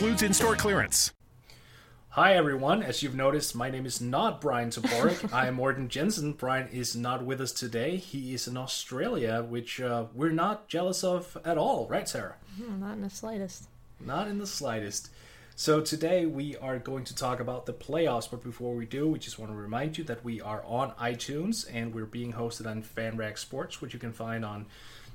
In store clearance. Hi everyone. As you've noticed, my name is not Brian Toporek. I am Morten Jensen. Brian is not with us today. He is in Australia, which uh, we're not jealous of at all, right, Sarah? Hmm, not in the slightest. Not in the slightest. So today we are going to talk about the playoffs, but before we do, we just want to remind you that we are on iTunes and we're being hosted on FanRag Sports, which you can find on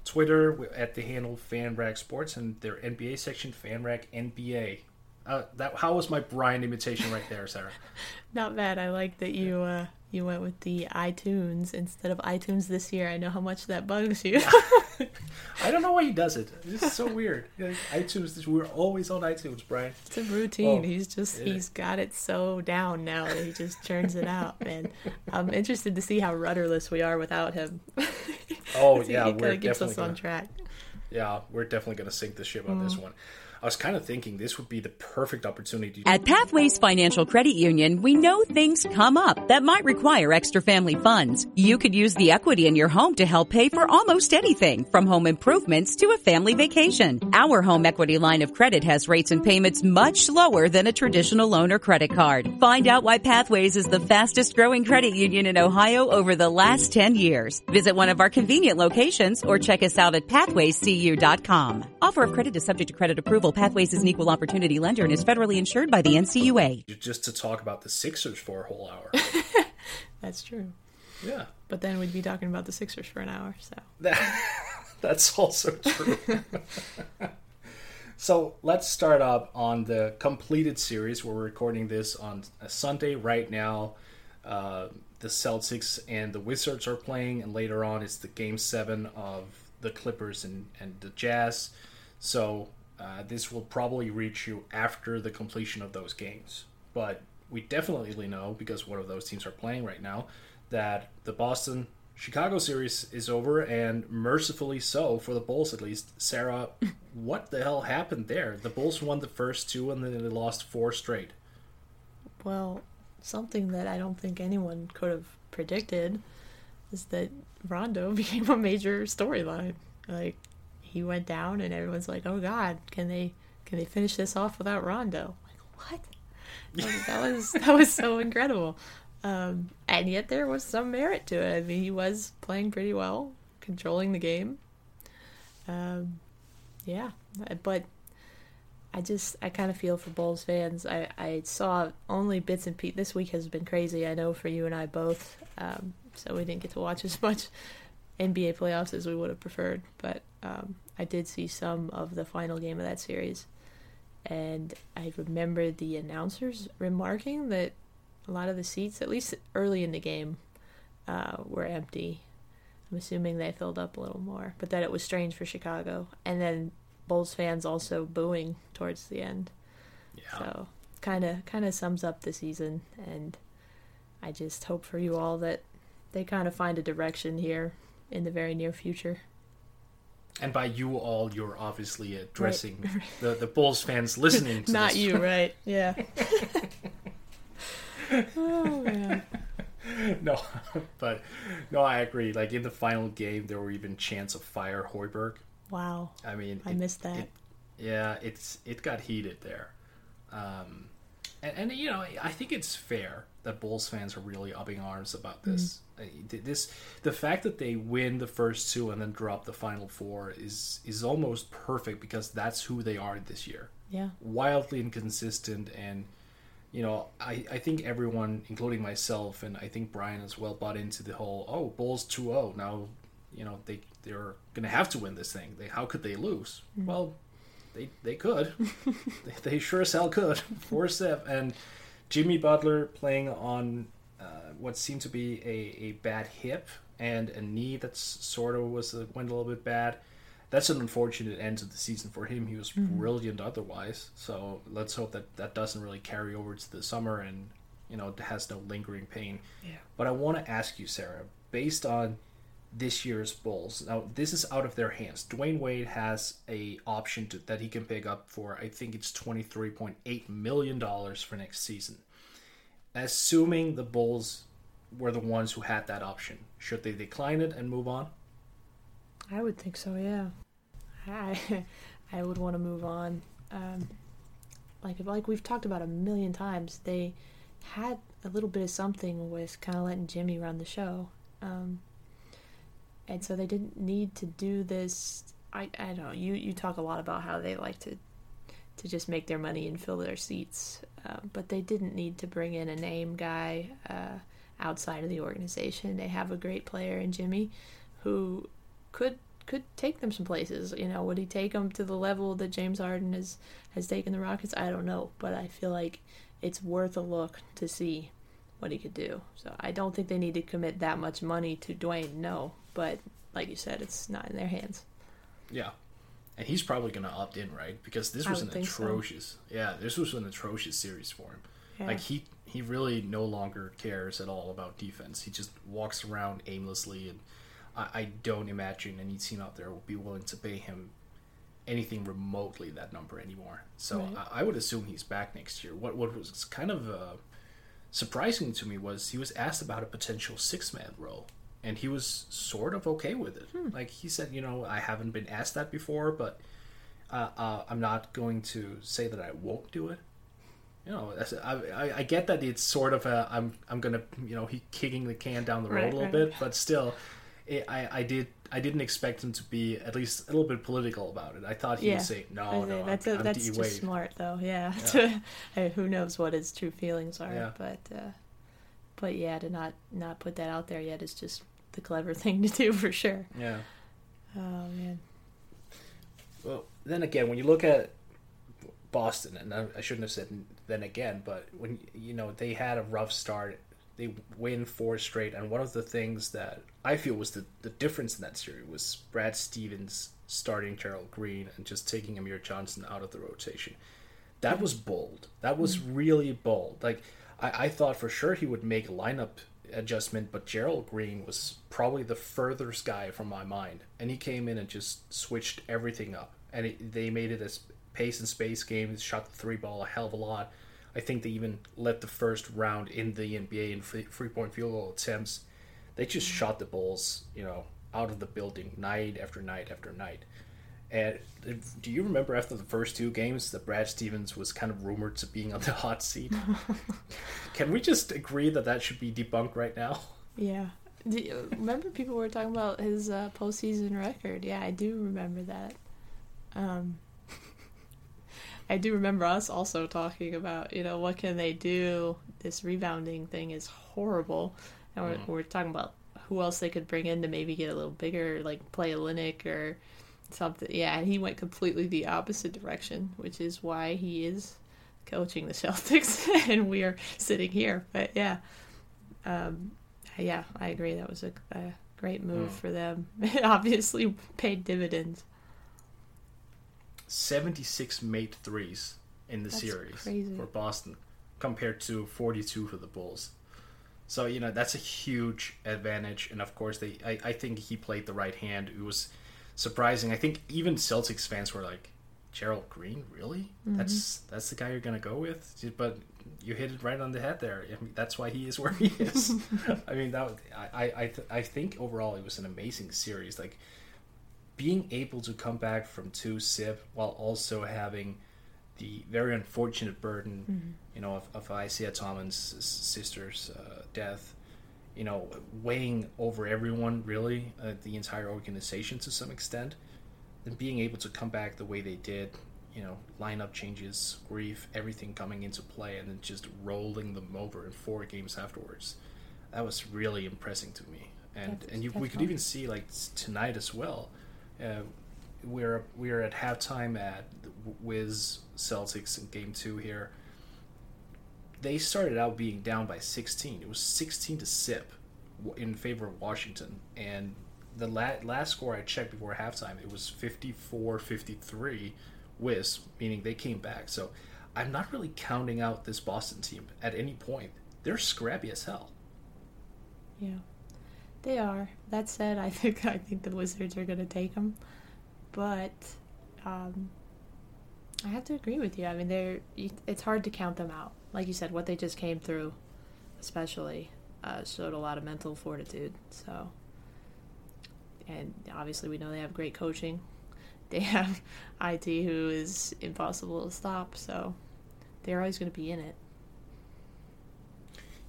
Twitter at the handle FanRag Sports and their NBA section FanRag NBA. Uh, that how was my Brian imitation right there, Sarah? Not bad. I like that you uh, you went with the iTunes instead of iTunes this year. I know how much that bugs you. I don't know why he does it. It's so weird. Yeah, iTunes. We're always on iTunes, Brian. it's a routine. Oh, he's just yeah. he's got it so down now that he just churns it out. Man, I'm interested to see how rudderless we are without him. Oh he yeah, kind we're definitely us on gonna, track. yeah, we're definitely gonna sink the ship on Mm. this one. I was kind of thinking this would be the perfect opportunity. At Pathways Financial Credit Union, we know things come up that might require extra family funds. You could use the equity in your home to help pay for almost anything, from home improvements to a family vacation. Our home equity line of credit has rates and payments much lower than a traditional loan or credit card. Find out why Pathways is the fastest growing credit union in Ohio over the last 10 years. Visit one of our convenient locations or check us out at pathwayscu.com. Offer of credit is subject to credit approval. Pathways is an equal opportunity lender and is federally insured by the NCUA. just to talk about the Sixers for a whole hour. That's true. yeah, But then we'd be talking about the Sixers for an hour. So that, that's also true. so let's start up on the completed series. We're recording this on a Sunday right now. Uh, the Celtics and the Wizards are playing, and later on it's the Game Seven of the Clippers and, and the Jazz. So uh, this will probably reach you after the completion of those games. But we definitely know because one of those teams are playing right now that the Boston Chicago series is over, and mercifully so for the Bulls at least. Sarah, what the hell happened there? The Bulls won the first two, and then they lost four straight. Well, something that I don't think anyone could have predicted is that Rondo became a major storyline. Like he went down, and everyone's like, "Oh God, can they can they finish this off without Rondo?" Like what? That was that was so incredible. Um, and yet there was some merit to it. I mean, he was playing pretty well, controlling the game. Um, yeah, but I just I kind of feel for Bulls fans. I I saw only bits and pieces. This week has been crazy. I know for you and I both. Um, so we didn't get to watch as much NBA playoffs as we would have preferred. But um, I did see some of the final game of that series, and I remember the announcers remarking that a lot of the seats, at least early in the game, uh, were empty. I'm assuming they filled up a little more, but that it was strange for Chicago. And then Bulls fans also booing towards the end. Yeah. So kind of kind of sums up the season, and I just hope for you all that they kind of find a direction here in the very near future. And by you all, you're obviously addressing the, the Bulls fans listening to this. Not this. you, right? Yeah. oh man. no, but no, I agree. Like in the final game, there were even chants of fire Hoiberg. Wow. I mean, I it- missed that. it- yeah, it's it got heated there. Um, And, and you know, I think it's fair that Bulls fans are really upping arms about this. Uh, This, the fact that they win the first two and then drop the final four is is almost perfect because that's who they are this year. Yeah. Wildly inconsistent, and you know, I I think everyone, including myself, and I think Brian as well, bought into the whole oh Bulls 2-0 now. You know they they're gonna have to win this thing. They how could they lose? Well, they they could. they, they sure as hell could. Four step and Jimmy Butler playing on uh, what seemed to be a, a bad hip and a knee that's sort of was uh, went a little bit bad. That's an unfortunate end to the season for him. He was brilliant otherwise. So let's hope that that doesn't really carry over to the summer and you know has no lingering pain. Yeah. But I want to ask you, Sarah, based on this year's Bulls. Now, this is out of their hands. Dwyane Wade has a option to, that he can pick up for I think it's twenty three point eight million dollars for next season. Assuming the Bulls were the ones who had that option, should they decline it and move on? I would think so, yeah. I I would want to move on. Um, like like we've talked about a million times, they had a little bit of something with kind of letting Jimmy run the show, um, and so they didn't need to do this. I I don't know. You you talk a lot about how they like to to just make their money and fill their seats, uh, but they didn't need to bring in a name guy uh, outside of the organization. They have a great player in Jimmy, who could could take them some places. You know, would he take them to the level that James Harden has has taken the Rockets? I don't know, but I feel like it's worth a look to see what he could do. So I don't think they need to commit that much money to Dwyane. No, but like you said, it's not in their hands. Yeah. And he's probably going to opt in, right? Because this was an think so. atrocious. Yeah, this was an atrocious series for him. Yeah. Like he he really no longer cares at all about defense. He just walks around aimlessly, and I, I don't imagine any team out there will be willing to pay him anything remotely that number anymore. So Right. I, I would assume he's back next year. What what was kind of uh, surprising to me was he was asked about a potential six man role, and he was sort of okay with it. Like he said, you know, I haven't been asked that before, but uh, uh, I'm not going to say that I won't do it. You know, I, I, I get that it's sort of a I'm I'm gonna you know he kicking the can down the road Right, a little right. bit, but still, it, I I did I didn't expect him to be at least a little bit political about it. I thought he Yeah. would say no, I no, that's I'm, a, that's just smart though. Yeah. Hey, who knows what his true feelings are? Yeah. But uh, but yeah, to not not put that out there yet is just the clever thing to do for sure. Yeah. Oh man. Well, then again, when you look at Boston, and I, shouldn't have said then again, but when you know they had a rough start, they win four straight, and one of the things that I feel was the the difference in that series was Brad Stevens starting Gerald Green and just taking Amir Johnson out of the rotation. That was bold. That was mm-hmm. really bold. Like I, I thought for sure he would make lineup adjustment, but Gerald Green was probably the furthest guy from my mind, and he came in and just switched everything up, and it, they made it as pace and space game. They shot the three ball a hell of a lot. I think they even led the first round in the NBA in free point field goal attempts. They just shot the balls, you know, out of the building night after night after night. And uh, do you remember after the first two games that Brad Stevens was kind of rumored to being on the hot seat? Can we just agree that that should be debunked right now? Yeah. Do you, remember people were talking about his uh, postseason record? Yeah, I do remember that. Um, I do remember us also talking about, you know, what can they do? This rebounding thing is horrible. And we're, we're talking about who else they could bring in to maybe get a little bigger, like play Olynyk or something. Yeah, and he went completely the opposite direction, which is why he is coaching the Celtics and we are sitting here. But yeah, um, yeah, I agree. That was a, a great move for them. It obviously paid dividends. 76 made threes in the That's series crazy. for Boston compared to 42 for the Bulls. So, you know, that's a huge advantage. And of course, they I, I think he played the right hand. It was surprising. I think even Celtics fans were like, Gerald Green, really? That's that's the guy you're gonna go with? But you hit it right on the head there. I mean, that's why he is where he is. I mean, that was- I I I, th- I think overall it was an amazing series. Like being able to come back from two sip while also having the very unfortunate burden, you know, of, of Isaiah Thomas' sister's uh, death, you know, weighing over everyone, really, uh, the entire organization to some extent, and being able to come back the way they did, you know, lineup changes, grief, everything coming into play, and then just rolling them over in four games afterwards. That was really impressing to me, and That's- and you, we could fun. even see like tonight as well. Uh, we're we're at halftime at Wiz Celtics in Game Two here. They started out being down by 16. It was 16 to sip in favor of Washington, and the la- last score I checked before halftime it was 54-53 Wiz, meaning they came back. So I'm not really counting out this Boston team at any point. They're scrappy as hell. Yeah, they are. That said, I think I think the Wizards are going to take them, but um, I have to agree with you. I mean, they're it's hard to count them out. Like you said, what they just came through, especially, uh, showed a lot of mental fortitude. So, and obviously, we know they have great coaching. They have it who is impossible to stop. So, they're always going to be in it.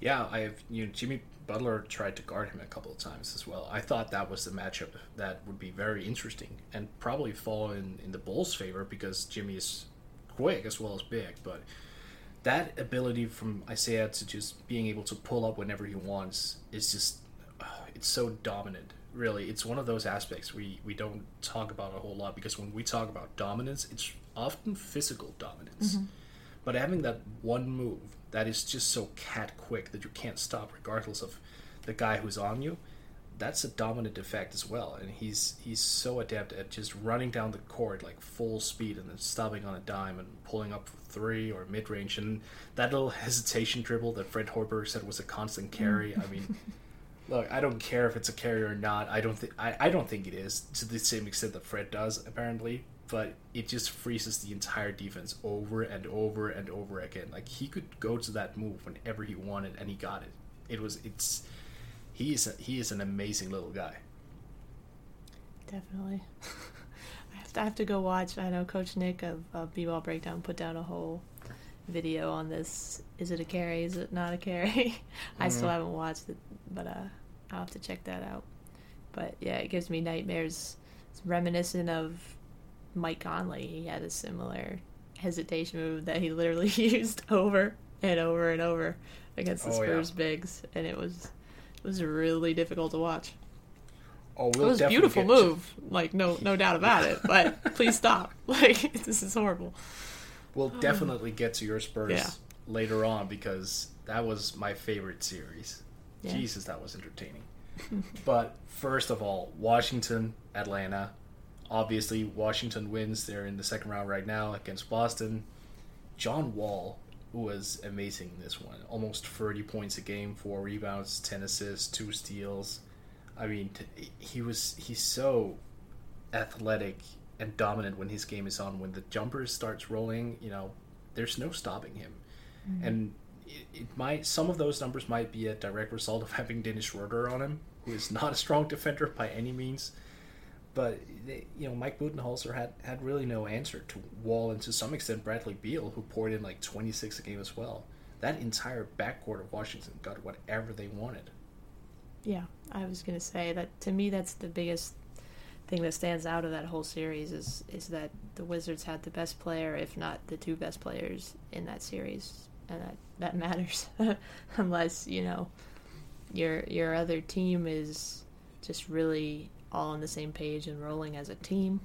Yeah, I have. You know, Jimmy Butler tried to guard him a couple of times as well. I thought that was the matchup that would be very interesting and probably fall in, in the Bulls' favor because Jimmy is quick as well as big. But that ability from Isaiah to just being able to pull up whenever he wants is just it's so dominant. Really, it's one of those aspects we we don't talk about a whole lot because when we talk about dominance, it's often physical dominance. Mm-hmm. But having that one move that is just so cat quick that you can't stop regardless of the guy who's on you, that's a dominant effect as well. And he's he's so adept at just running down the court like full speed and then stopping on a dime and pulling up three or mid range and that little hesitation dribble that Fred Hoiberg said was a constant mm. carry. I mean Look, I don't care if it's a carry or not. I don't think I, I don't think it is to the same extent that Fred does apparently, but it just freezes the entire defense over and over and over again. Like he could go to that move whenever he wanted and he got it. It was it's he is a, he is an amazing little guy. Definitely. I have to, I have to go watch. I know Coach Nick of, of B-Ball Breakdown put down a whole video on this. Is it a carry? Is it not a carry? I still haven't watched it, but uh, I'll have to check that out. But yeah, it gives me nightmares. It's reminiscent of Mike Conley. He had a similar hesitation move that he literally used over and over and over against the Oh, yeah. Spurs bigs, and it was it was really difficult to watch. Oh, It we'll was a beautiful to- move, like no no doubt about it. But please stop. Like this is horrible. We'll definitely get to your Spurs Yeah. later on because that was my favorite series. Yeah. Jesus, that was entertaining. but first of all, Washington, Atlanta. Obviously, Washington wins. They're in the second round right now against Boston. John Wall was amazing in this one. Almost 30 points a game, four rebounds, 10 assists, two steals. I mean, t- he was he's so athletic and dominant when his game is on. When the jumper starts rolling, you know, there's no stopping him. Mm-hmm. And it, it might some of those numbers might be a direct result of having Dennis Schroeder on him, who is not a strong defender by any means. But they, you know, Mike Budenholzer had had really no answer to Wall and to some extent Bradley Beal, who poured in like 26 a game as well. That entire backcourt of Washington got whatever they wanted. Yeah, I was gonna say that to me that's the biggest thing that stands out of that whole series is is that the Wizards had the best player, if not the two best players in that series, and that that matters. Unless you know your your other team is just really all on the same page and rolling as a team.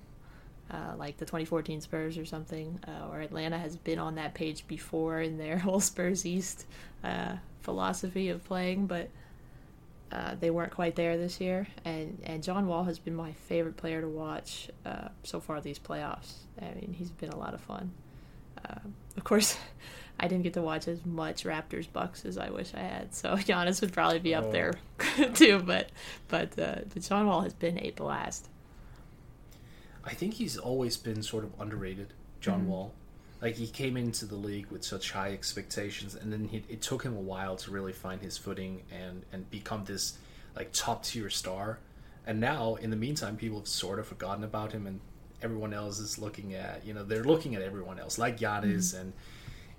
Uh, like the 2014 Spurs or something, uh, or Atlanta has been on that page before in their whole Spurs East uh, philosophy of playing, but uh, they weren't quite there this year. And, and John Wall has been my favorite player to watch uh, so far these playoffs. I mean, he's been a lot of fun. Uh, of course, I didn't get to watch as much Raptors Bucks as I wish I had, so Giannis would probably be up Oh. there too. But but uh, but John Wall has been a blast. I think he's always been sort of underrated, John Wall. Like he came into the league with such high expectations, and then he, it took him a while to really find his footing and and become this like top tier star. And now, in the meantime, people have sort of forgotten about him, and everyone else is looking at. You know, they're looking at everyone else, like Giannis mm-hmm. and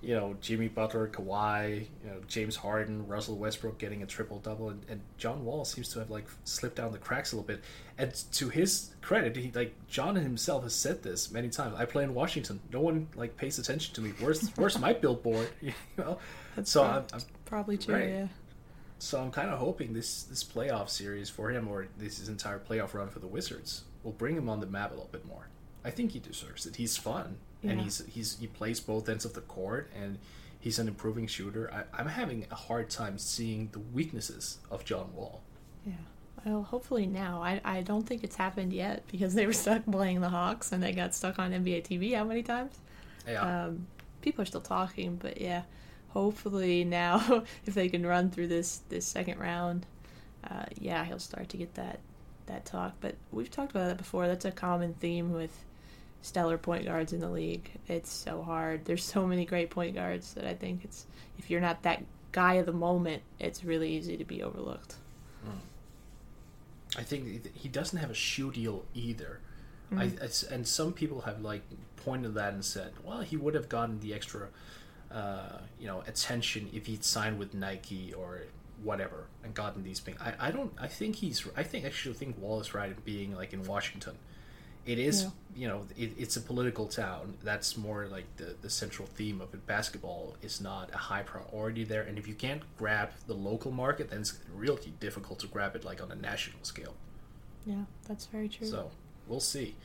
you know Jimmy Butler, Kawhi, you know James Harden, Russell Westbrook getting a triple double, and, and John Wall seems to have like slipped down the cracks a little bit. And to his credit, he like John himself has said this many times. I play in Washington. No one like pays attention to me. Where's where's my billboard? You know. That's so prob- I'm, I'm probably true. right. Yeah. so I'm kind of hoping this this playoff series for him, or this entire playoff run for the Wizards, will bring him on the map a little bit more. I think he deserves it. He's fun, and he's he's he plays both ends of the court, and he's an improving shooter. I, I'm having a hard time seeing the weaknesses of John Wall. Yeah. Well, hopefully now. I, I don't think it's happened yet because they were stuck playing the Hawks and they got stuck on NBA TV how many times? Yeah, Um, people are still talking, but yeah, hopefully now if they can run through this this second round, uh, yeah, he'll start to get that that talk. But we've talked about that before. That's a common theme with stellar point guards in the league. It's so hard. There's so many great point guards that I think it's if you're not that guy of the moment, it's really easy to be overlooked. I think he doesn't have a shoe deal either. I, it's, and some people have like pointed that and said, well, he would have gotten the extra, uh, you know, attention if he'd signed with Nike or whatever and gotten these things. I, I don't. I think he's. I think I actually think Wall is right in being like in Washington. It is, Yeah. you know, it, it's a political town. That's more like the the central theme of it. Basketball is not a high priority there, and if you can't grab the local market, then it's really difficult to grab it like on a national scale. Yeah, that's very true. So we'll see.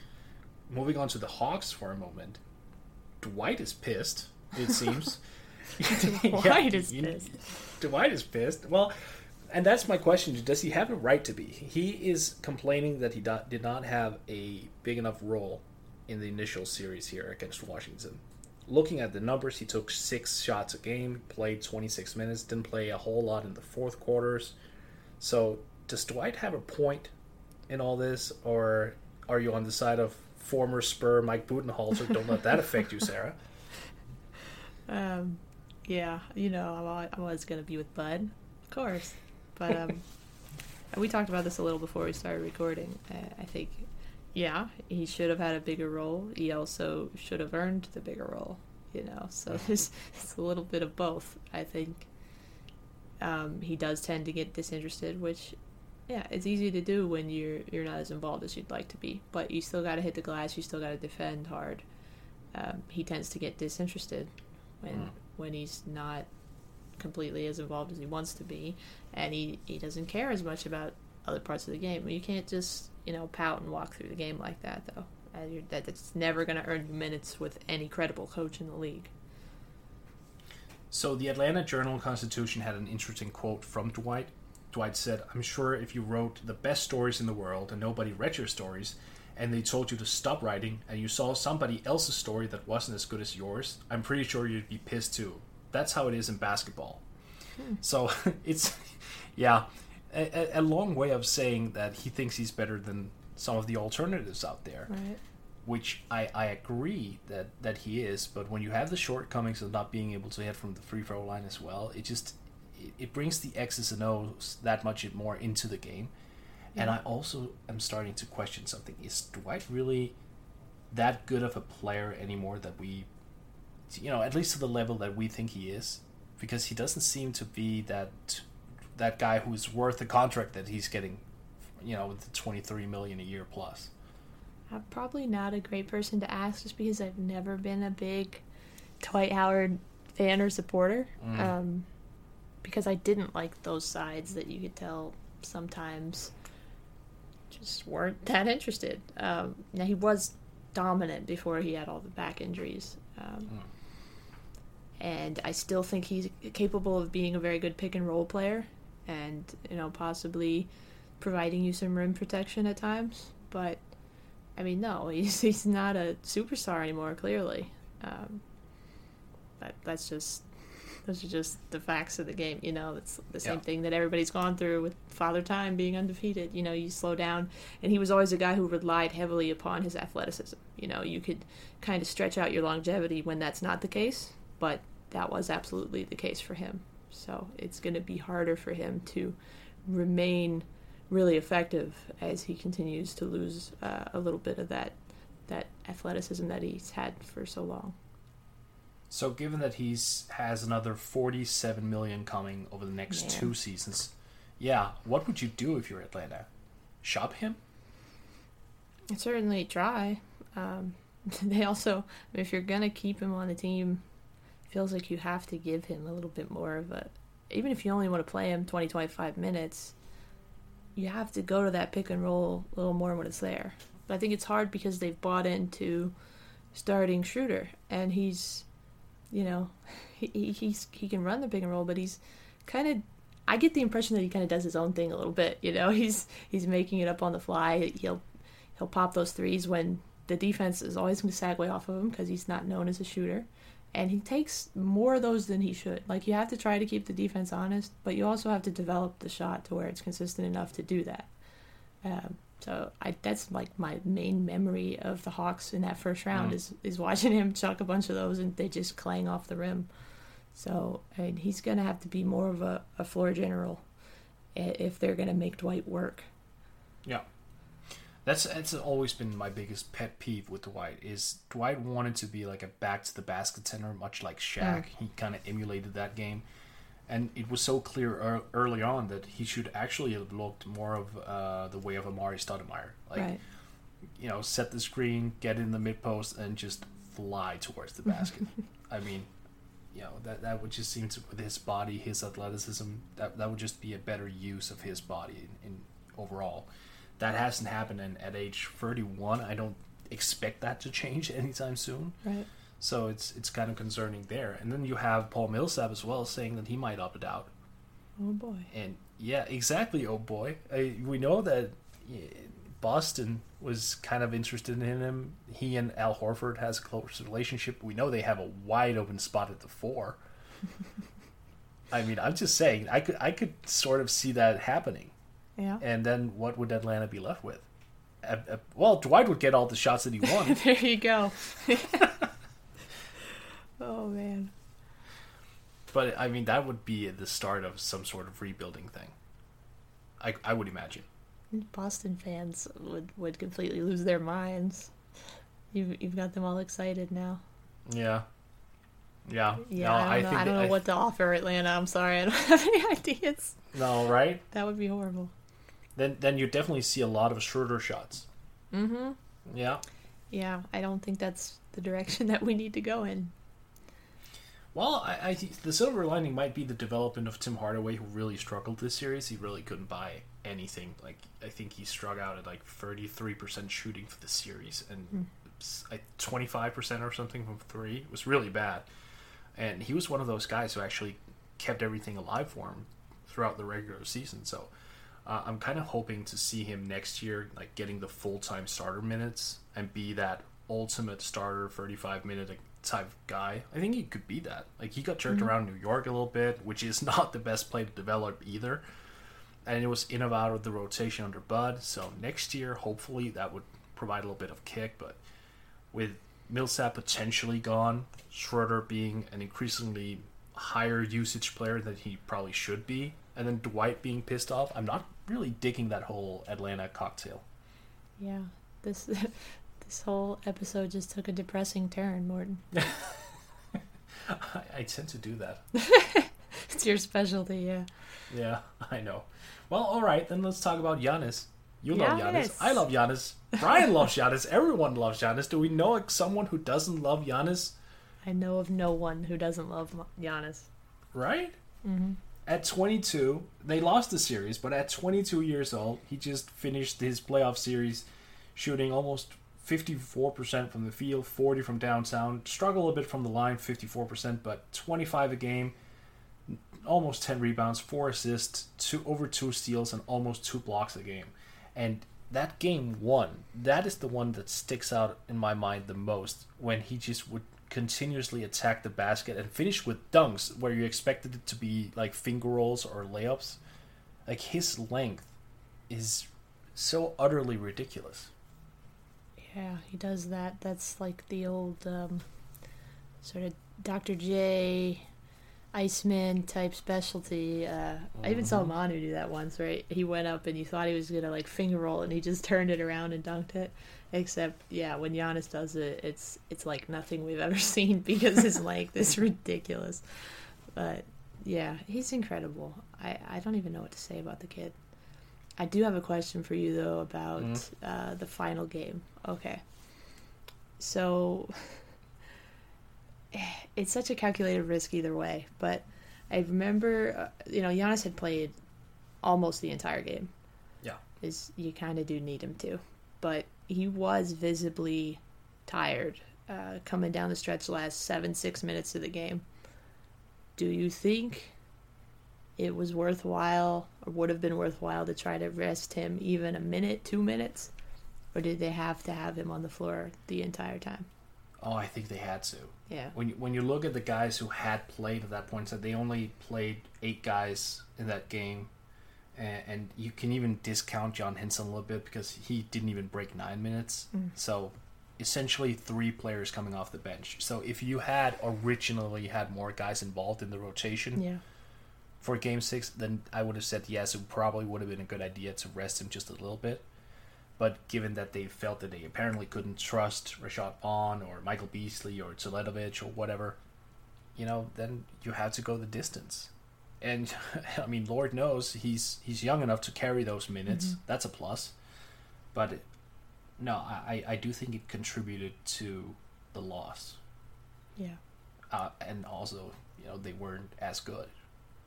Moving on to the Hawks for a moment. Dwight is pissed. It seems. Dwight is you- pissed. Dwight is pissed. Well, and that's my question: Does he have a right to be? He is complaining that he do- did not have a big enough role in the initial series here against Washington. Looking at the numbers, he took six shots a game, played 26 minutes, didn't play a whole lot in the fourth quarters. So, does Dwight have a point in all this, or are you on the side of former Spur Mike Budenholzer? Don't let that affect you, Sarah. Um, yeah, you know, I'm always, going to be with Bud, of course. But um, we talked about this a little before we started recording. Uh, I think, yeah, he should have had a bigger role. He also should have earned the bigger role, you know. So it's, it's a little bit of both. I think um, he does tend to get disinterested, which, yeah, it's easy to do when you're you're not as involved as you'd like to be. But you still got to hit the glass. You still got to defend hard. Um, he tends to get disinterested when when he's not completely as involved as he wants to be, and he he doesn't care as much about other parts of the game. You can't just you know pout and walk through the game like that though. That that's never going to earn you minutes with any credible coach in the league. So the Atlanta Journal Constitution had an interesting quote from Dwight. Dwight said, "I'm sure if you wrote the best stories in the world and nobody read your stories, and they told you to stop writing, and you saw somebody else's story that wasn't as good as yours, I'm pretty sure you'd be pissed too. That's how it is in basketball." Hmm. So it's, yeah, a, a- long way of saying that he thinks he's better than some of the alternatives out there Right. which I, I agree that, that he is, but when you have the shortcomings of not being able to hit from the free throw line as well, it just it, it brings the X's and O's that much more into the game. And I also am starting to question something: Is Dwight really that good of a player anymore that we, you know, at least to the level that we think he is? Because he doesn't seem to be that that guy who's worth the contract that he's getting, you know, with the twenty three million a year plus. I'm probably not a great person to ask just because I've never been a big Dwight Howard fan or supporter. Um, because I didn't like those sides that you could tell sometimes just weren't that interested. Um, now, he was dominant before he had all the back injuries. Um, And I still think he's capable of being a very good pick and roll player and, you know, possibly providing you some rim protection at times. But I mean, no, he's he's not a superstar anymore. Clearly, um, that that's just those are just the facts of the game. You know, it's the same Yeah. thing that everybody's gone through with Father Time being undefeated. You know, you slow down, and he was always a guy who relied heavily upon his athleticism. You know, you could kind of stretch out your longevity when that's not the case, but that was absolutely the case for him. So it's going to be harder for him to remain really effective as he continues to lose uh, a little bit of that that athleticism that he's had for so long. So, given that he's has another forty-seven million coming over the next two seasons, yeah, what would you do if you're Atlanta? Shop him? I'd certainly try. Um, they also, if you're gonna keep him on the team, feels like you have to give him a little bit more of a. Even if you only want to play him 20, 25 minutes, you have to go to that pick and roll a little more when it's there. But I think it's hard because they've bought into starting Schroeder, and he's, you know, he he- he's he can run the pick and roll, but he's kind of. I get the impression that he kind of does his own thing a little bit. You know, he's he's making it up on the fly. He'll he'll pop those threes when the defense is always going to sag way off of him because he's not known as a shooter. And he takes more of those than he should. Like, you have to try to keep the defense honest, but you also have to develop the shot to where it's consistent enough to do that. Um, so I, that's like my main memory of the Hawks in that first round Mm. is, is watching him chuck a bunch of those and they just clang off the rim. So I mean, he's going to have to be more of a, a floor general if they're going to make Dwight work. Yeah. That's that's always been my biggest pet peeve with Dwight is Dwight wanted to be like a back to the basket center, much like Shaq. He kind of emulated that game, and it was so clear ear- early on that he should actually have looked more of uh, the way of Amar'e Stoudemire. Like, right. you know, set the screen, get in the mid post, and just fly towards the basket. I mean, you know, that that would just seem to with his body, his athleticism, that that would just be a better use of his body in, in overall. That hasn't happened, and at age thirty-one, I don't expect that to change anytime soon. Right. So it's it's kind of concerning there. And then you have Paul Millsap as well saying that he might opt out. Oh boy. And yeah, exactly. Oh boy, I, we know that Boston was kind of interested in him. He and Al Horford has a close relationship. We know they have a wide open spot at the four. I mean, I'm just saying, I could I could sort of see that happening. Yeah. And then what would Atlanta be left with? Uh, uh, well, Dwight would get all the shots that he wanted. there you go. oh man. but I mean, that would be the start of some sort of rebuilding thing. I I would imagine. Boston fans would would completely lose their minds. You've you've got them all excited now. Yeah. Yeah. Yeah, No, I don't know. think I don't that- know what to offer Atlanta. I'm sorry, I don't have any ideas. No, right? That would be horrible. Then then you definitely see a lot of shorter shots. Mm-hmm. Yeah. Yeah, I don't think that's the direction that we need to go in. Well, I, I the silver lining might be the development of Tim Hardaway, who really struggled this series. He really couldn't buy anything. Like I think he struck out at like thirty three percent shooting for the series, and twenty five percent or something from three. It was really bad. And he was one of those guys who actually kept everything alive for him throughout the regular season. So uh, I'm kind of hoping to see him next year, like getting the full time starter minutes and be that ultimate starter, 35 minute type guy. I think he could be that. Like he got jerked around New York a little bit, which is not the best play to develop either. And it was in and out of the rotation under Bud. So next year, hopefully, that would provide a little bit of kick. But with Millsap potentially gone, Schroeder being an increasingly higher usage player than he probably should be, and then Dwight being pissed off, I'm not really digging that whole Atlanta cocktail. Yeah, this this whole episode just took a depressing turn, Morten. I, I tend to do that. It's your specialty, yeah. Yeah, I know. Well, all right, then let's talk about Giannis. You love Giannis. Giannis. I love Giannis. Brian loves Giannis. Everyone loves Giannis. Do we know someone who doesn't love Giannis? I know of no one who doesn't love Giannis. Right? Mm-hmm. At 22, they lost the series, but at 22 years old, he just finished his playoff series shooting almost 54% from the field, 40 from downtown. Struggle a bit from the line, 54%, but 25 a game, almost 10 rebounds, 4 assists, two over 2 steals and almost 2 blocks a game. And that game one, that is the one that sticks out in my mind the most when he just would continuously attack the basket and finish with dunks where you expected it to be like finger rolls or layups. Like his length is so utterly ridiculous. Yeah, he does that. That's like the old um, sort of Dr. J Iceman type specialty. Uh, I even type specialty. Uh, I even saw Manu do that once, right? He went up and you thought he was gonna like finger roll, and he just turned it around and dunked it. Except, yeah, when Giannis does it, it's it's like nothing we've ever seen because his length is ridiculous. But yeah, he's incredible. I I don't even know what to say about the kid. I do have a question for you though about uh, the final game. Okay, so it's such a calculated risk either way. But I remember, uh, you know, Giannis had played almost the entire game. Yeah. Is you kind of do need him to, but he was visibly tired uh, coming down the stretch last seven six minutes of the game. Do you think it was worthwhile or would have been worthwhile to try to rest him even a minute, two minutes, or did they have to have him on the floor the entire time? Oh, I think they had to. Yeah. When you, when you look at the guys who had played at that point, so they only played eight guys in that game, and, and you can even discount John Henson a little bit because he didn't even break nine minutes. Mm. So essentially, three players coming off the bench. So if you had originally had more guys involved in the rotation Yeah. for Game Six, then I would have said yes. It probably would have been a good idea to rest him just a little bit. But given that they felt that they apparently couldn't trust Rashad Vaughn or Michael Beasley or Teletovic or whatever, you know, then you have to go the distance. And I mean, Lord knows he's he's young enough to carry those minutes. That's a plus. But no, I, I do think it contributed to the loss. Yeah. Uh, and also, you know, they weren't as good.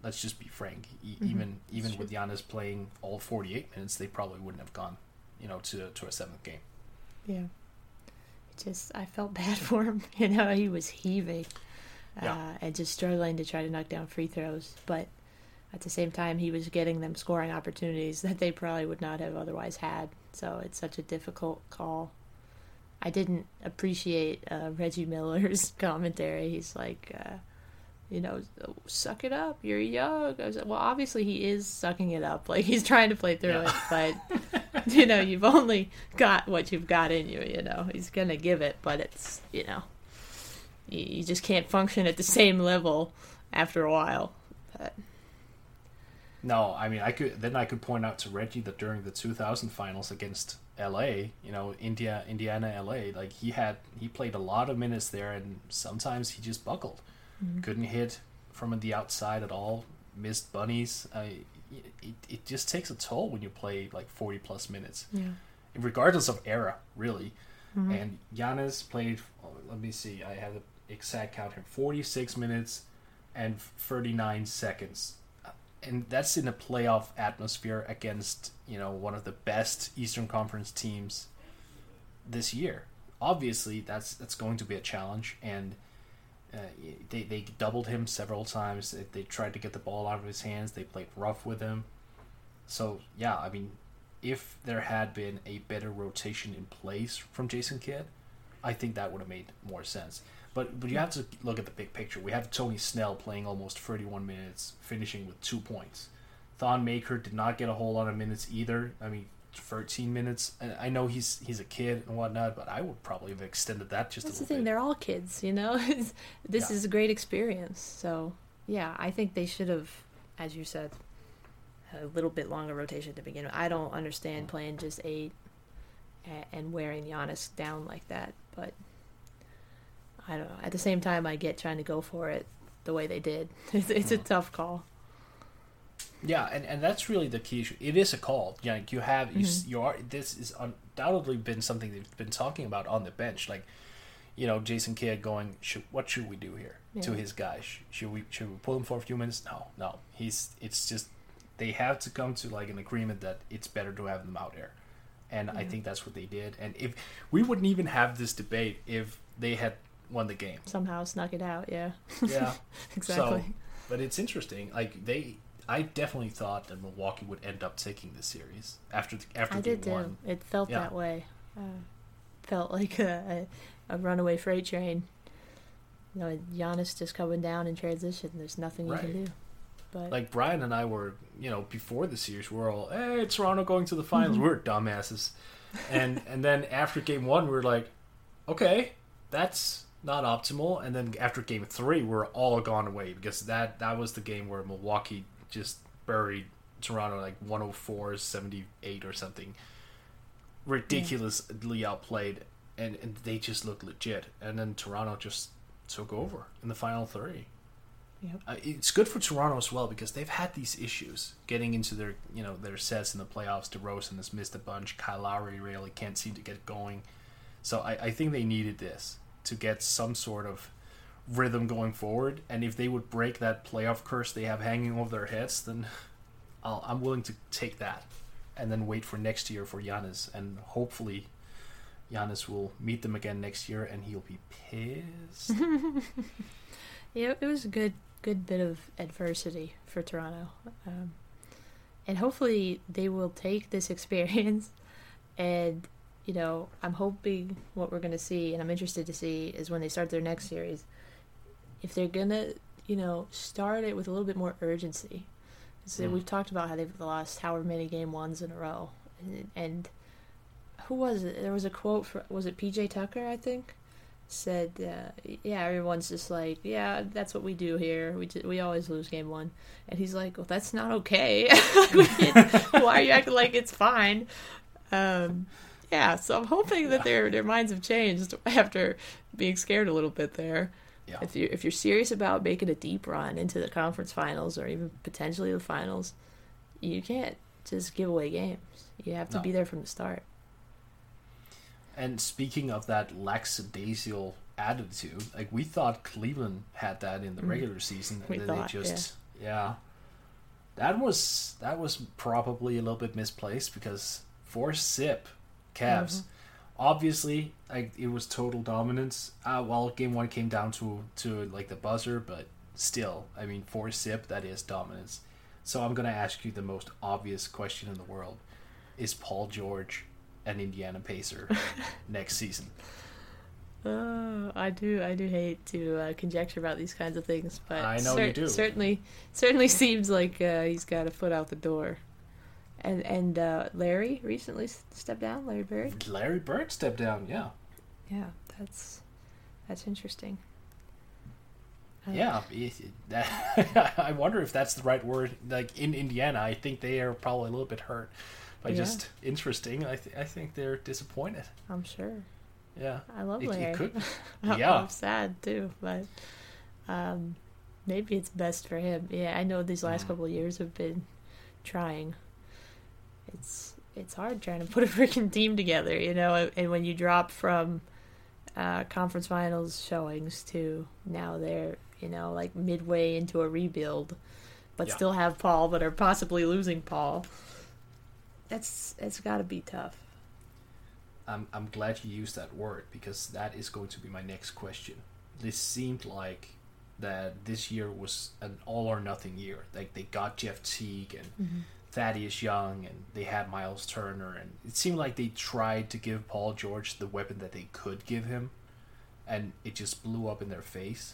Let's just be frank. E- Even even with Giannis playing all 48 minutes, they probably wouldn't have gone, you know, to to a seventh game. Yeah. Just I felt bad for him. You know, he was heaving. Yeah. Uh, and just struggling to try to knock down free throws, but at the same time he was getting them scoring opportunities that they probably would not have otherwise had. So it's such a difficult call. I didn't appreciate uh, Reggie Miller's commentary. He's like, uh, you know, suck it up. You're young. I was like, well, obviously he is sucking it up. Like he's trying to play through Yeah. it, but you know, you've only got what you've got in you. You know, he's gonna give it, but it's you know, you, you just can't function at the same level after a while. But No, I mean, I could then I could point out to Reggie that during the 2000 finals against LA, you know, India, Indiana, LA, like he had he played a lot of minutes there, and sometimes he just buckled, couldn't hit from the outside at all, missed bunnies. I, it, it just takes a toll when you play like 40 plus minutes, yeah, regardless of era, really. Mm-hmm. And Giannis played. let me see. I have the exact count here: 46 minutes and 39 seconds and that's in a playoff atmosphere against you know one of the best Eastern Conference teams this year. Obviously, that's that's going to be a challenge, and uh, they they doubled him several times. They, they tried to get the ball out of his hands. They played rough with him. So yeah, I mean, if there had been a better rotation in place from Jason Kidd, I think that would have made more sense. But but you have to look at the big picture. We have Tony Snell playing almost 31 minutes, finishing with two points. Thon Maker did not get a whole lot of minutes either. I mean, 13 minutes. And I know he's he's a kid and whatnot, but I would probably have extended that just that's the thing. bit. They're all kids, you know. this Yeah. is a great experience. So yeah, I think they should have, as you said, a little bit longer rotation to begin with. I don't understand playing just eight and wearing Giannis down like that, but I don't know. At the same time, I get trying to go for it the way they did. It's, it's a mm-hmm. tough call. Yeah, and, and that's really the key issue. It is a call. Yeah, you have you, Mm-hmm. s you are. This is undoubtedly been something they've been talking about on the bench. Like, you know, Jason Kidd going, should, what should we do here to his guys? Should we should we pull him for a few minutes? No, no. He's it's just they have to come to like an agreement that it's better to have them out there, and I think that's what they did. And if we wouldn't even have this debate if they had won the game. Somehow snuck it out. Yeah, Yeah, exactly. so, but it's interesting. Like they, I definitely thought that Milwaukee would end up taking the series after the, after I game did too. one. It felt Yeah. that way. Uh, felt like a, a, a runaway freight train. You know, Giannis just coming down in transition. There's nothing you Right. can do. But Like Brian and I were, you know, before the series, we're all, "Hey, it's Toronto going to the finals." we're dumbasses, and and then after game one, we were like, "Okay, that's not optimal. And then after game three, we're all gone away because that that was the game where Milwaukee just buried Toronto like 104 78 or something. Ridiculously outplayed, and, and they just looked legit. And then Toronto just took over in the final three. Yep. Uh, it's good for Toronto as well because they've had these issues getting into their you know their sets in the playoffs. DeRozan has missed a bunch. Kyle Lowry really can't seem to get going. So I, I think they needed this to get some sort of rhythm going forward. And if they would break that playoff curse they have hanging over their heads, then I'll, I'm willing to take that. And then wait for next year for Giannis, and hopefully Giannis will meet them again next year, and he'll be pissed. Yeah, it was a good good bit of adversity for Toronto, um, and hopefully they will take this experience. And you know, I'm hoping what we're going to see, and I'm interested to see, is when they start their next series, if they're gonna, you know, start it with a little bit more urgency. So Mm. we've talked about how they've lost however many game ones in a row, and, and who was it? There was a quote for was it PJ Tucker? I think said, uh, "Yeah, everyone's just like, yeah, that's what we do here. We we always lose game one." And he's like, "Well, that's not okay. Why are you acting like it's fine?" Um, yeah, so I'm hoping that their their minds have changed after being scared a little bit there. Yeah. If you if you're serious about making a deep run into the conference finals or even potentially the finals, you can't just give away games. You have to No. be there from the start. And speaking of that lackadaisical attitude, like we thought Cleveland had that in the regular season, and. We then thought, they just yeah. That was that was probably a little bit misplaced because for Sip Cavs, Mm-hmm. Obviously like it was total dominance. Uh, well, game one came down to to like the buzzer, but still, I mean, for Sip that is dominance. So I'm gonna ask you the most obvious question in the world: Is Paul George an Indiana Pacer next season? Oh, I do. I do hate to uh, conjecture about these kinds of things, but I know you do. Certainly, certainly seems like uh, he's got a foot out the door. And and uh, Larry recently stepped down. Larry Bird. Larry Bird stepped down. Yeah, Yeah, that's that's interesting. Uh, yeah. that- I wonder if that's the right word. Like in Indiana, I think they are probably a little bit hurt by Yeah. just interesting. I th- I think they're disappointed. I'm sure. Yeah, I love It- it Larry. could. I'm- Yeah. I'm sad too, but um, maybe it's best for him. Yeah, I know these last Mm. couple of years have been trying. It's it's hard trying to put a freaking team together, you know. And when you drop from uh, conference finals showings to now they're you know like midway into a rebuild, but Yeah. still have Paul, but are possibly losing Paul. That's it's got to be tough. I'm I'm glad you used that word because that is going to be my next question. This seemed like that this year was an all or nothing year. Like they got Jeff Teague and Thaddeus Young and they had Miles Turner and it seemed like they tried to give Paul George the weapon that they could give him and it just blew up in their face.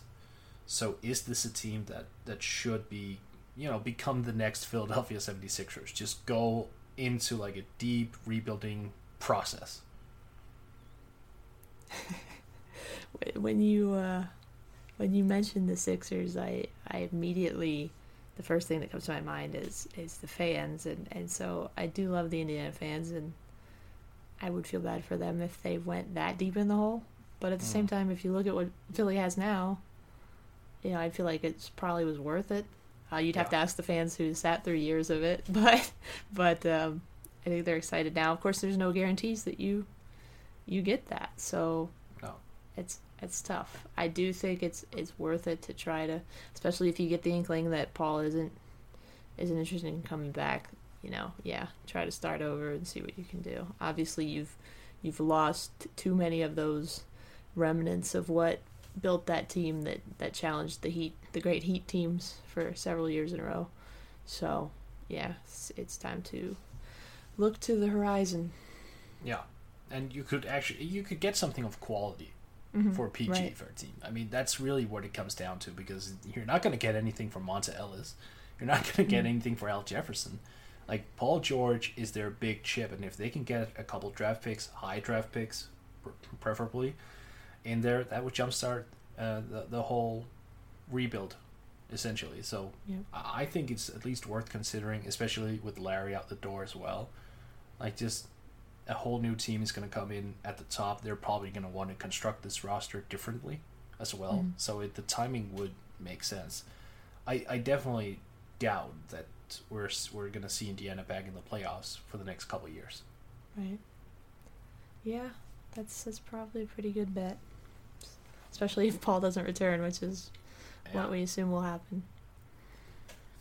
So is this a team that that should be, you know, become the next Philadelphia 76ers? Just go into like a deep rebuilding process. when you uh, when you mentioned the Sixers, I I immediately the first thing that comes to my mind is is the fans, and and so I do love the Indiana fans, and I would feel bad for them if they went that deep in the hole. But at the same time, if you look at what Philly has now, you know, I feel like it's probably was worth it. Uh, you'd have to ask the fans who sat through years of it, but but um, I think they're excited now. Of course, there's no guarantees that you you get that, so No. it's it's tough. I do think it's it's worth it to try to, especially if you get the inkling that Paul isn't isn't interested in coming back. You know, yeah, try to start over and see what you can do. Obviously, you've you've lost too many of those remnants of what built that team that that challenged the Heat, the great Heat teams for several years in a row. So, yeah, it's, it's time to look to the horizon. Yeah, and you could actually you could get something of quality for PG right. for a team. I mean, that's really what it comes down to because you're not going to get anything from Monta Ellis. You're not going to get anything for Al Jefferson. Like Paul George is their big chip, and if they can get a couple draft picks, high draft picks, preferably, in there, that would jumpstart uh, the the whole rebuild, essentially. So Yep. I think it's at least worth considering, especially with Larry out the door as well. Like just a whole new team is going to come in at the top. They're probably going to want to construct this roster differently as well. Mm-hmm. So it, the timing would make sense. I, I definitely doubt that we're we're going to see Indiana back in the playoffs for the next couple of years. Right. Yeah, that's that's probably a pretty good bet. Especially if Paul doesn't return, which is Yeah. what we assume will happen.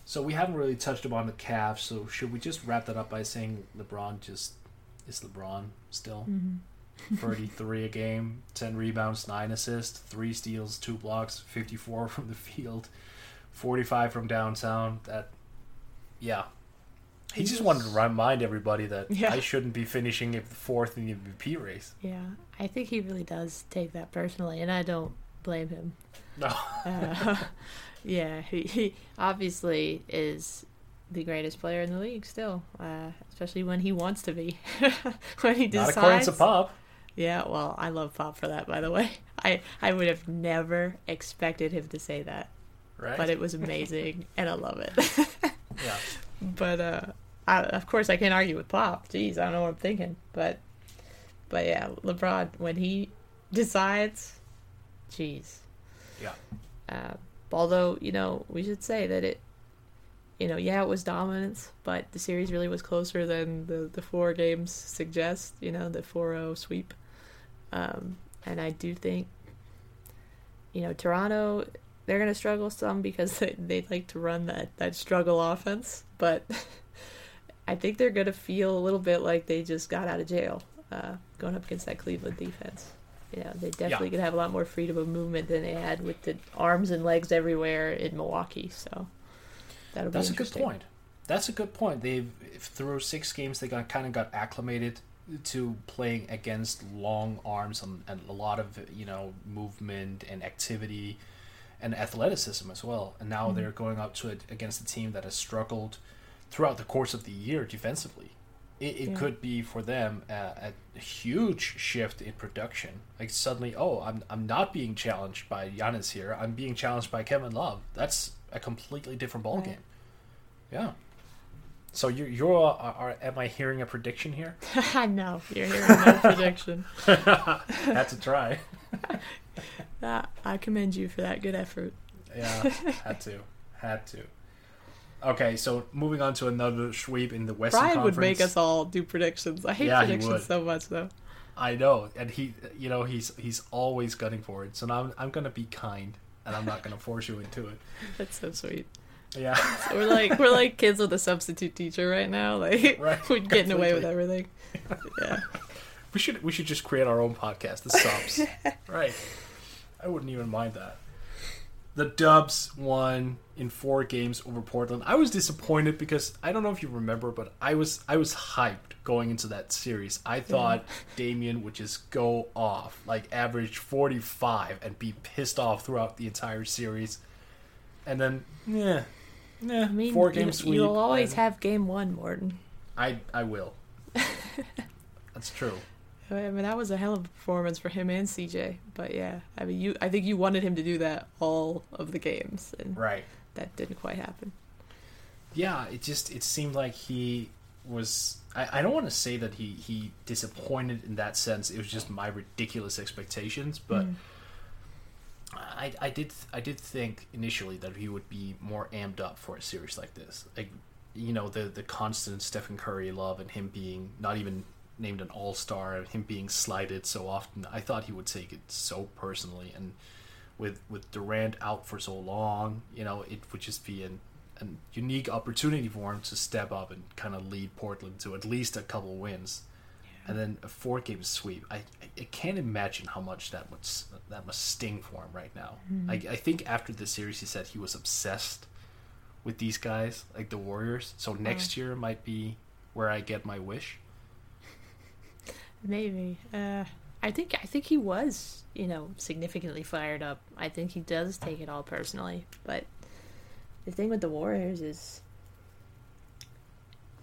So we haven't really touched upon the Cavs. So should we just wrap that up by saying LeBron just is LeBron still? Mm-hmm. 33 a game, 10 rebounds, 9 assists, 3 steals, 2 blocks, 54 from the field, 45 from downtown. That, yeah. He just wanted to remind everybody that Yeah. I shouldn't be finishing fourth in the MVP race. Yeah, I think he really does take that personally, and I don't blame him. No. Uh, yeah, he, he obviously is the greatest player in the league still, uh, especially when he wants to be. when he decides. Not according to Pop. Yeah, well, I love Pop for that, by the way. I I would have never expected him to say that, Right? but it was amazing, and I love it. yeah. but uh, I, of course, I can't argue with Pop. Jeez, I don't know what I'm thinking, but but yeah, LeBron when he decides, jeez. Yeah. Uh, although you know, we should say that it, you know, yeah, it was dominance, but the series really was closer than the the four games suggest. You know, the 4-0 sweep, um, and I do think, you know, Toronto. They're gonna struggle some because they they like to run that that struggle offense, but I think they're gonna feel a little bit like they just got out of jail uh, going up against that Cleveland defense. You know, they definitely Yeah. gonna have a lot more freedom of movement than they had with the arms and legs everywhere in Milwaukee. So that'll That's a good point. That's a good point. They've through six games they got kind of got acclimated to playing against long arms and, and a lot of you know movement and activity and athleticism as well. And now mm-hmm. they're going up to it against a team that has struggled throughout the course of the year defensively. It, it Yeah. could be for them a, a huge shift in production. Like suddenly, oh, I'm I'm not being challenged by Giannis here. I'm being challenged by Kevin Love. That's a completely different ballgame. Right. Yeah. So you you're are, are am I hearing a prediction here? no, you're hearing no prediction. Had to try. Uh, I commend you for that good effort. Yeah, had to, had to. Okay, so moving on to another sweep in the Western Brian Conference. would make us all do predictions. I hate Yeah, predictions so much, though. I know, and he, you know, he's he's always gunning for it. So now I'm, I'm gonna be kind, and I'm not gonna force you into it. That's so sweet. Yeah, So we're like we're like kids with a substitute teacher right now. Like Right, we're getting away with everything. Yeah. we should we should just create our own podcast, the subs. right, I wouldn't even mind that. The Dubs won in four games over Portland. I was disappointed because I don't know if you remember, but I was I was hyped going into that series. I thought Damian would just go off, like average forty five, and be pissed off throughout the entire series. And then, yeah, yeah, I mean, four you- game sweep. You'll always have game one, Morten. I I will. That's true. I mean, that was a hell of a performance for him and CJ. But yeah, I mean, you. I think you wanted him to do that all of the games, and Right. that didn't quite happen. yeah it just it seemed like he was I, I don't want to say that he he disappointed in that sense it was just my ridiculous expectations but mm. I, I did I did think initially that he would be more amped up for a series like this like you know the the constant Stephen Curry love and him being not even named an all-star him being slighted so often I thought he would take it so personally and with with Durant out for so long, you know, it would just be an, an unique opportunity for him to step up and kind of lead Portland to at least a couple wins, and then a four game sweep. I, I can't imagine how much that s- that must sting for him right now. Mm-hmm. I, I think after the series, he said he was obsessed with these guys, like the Warriors. So next year might be where I get my wish. Maybe. Uh, I think I think he was, you know, significantly fired up. I think he does take it all personally. But the thing with the Warriors is,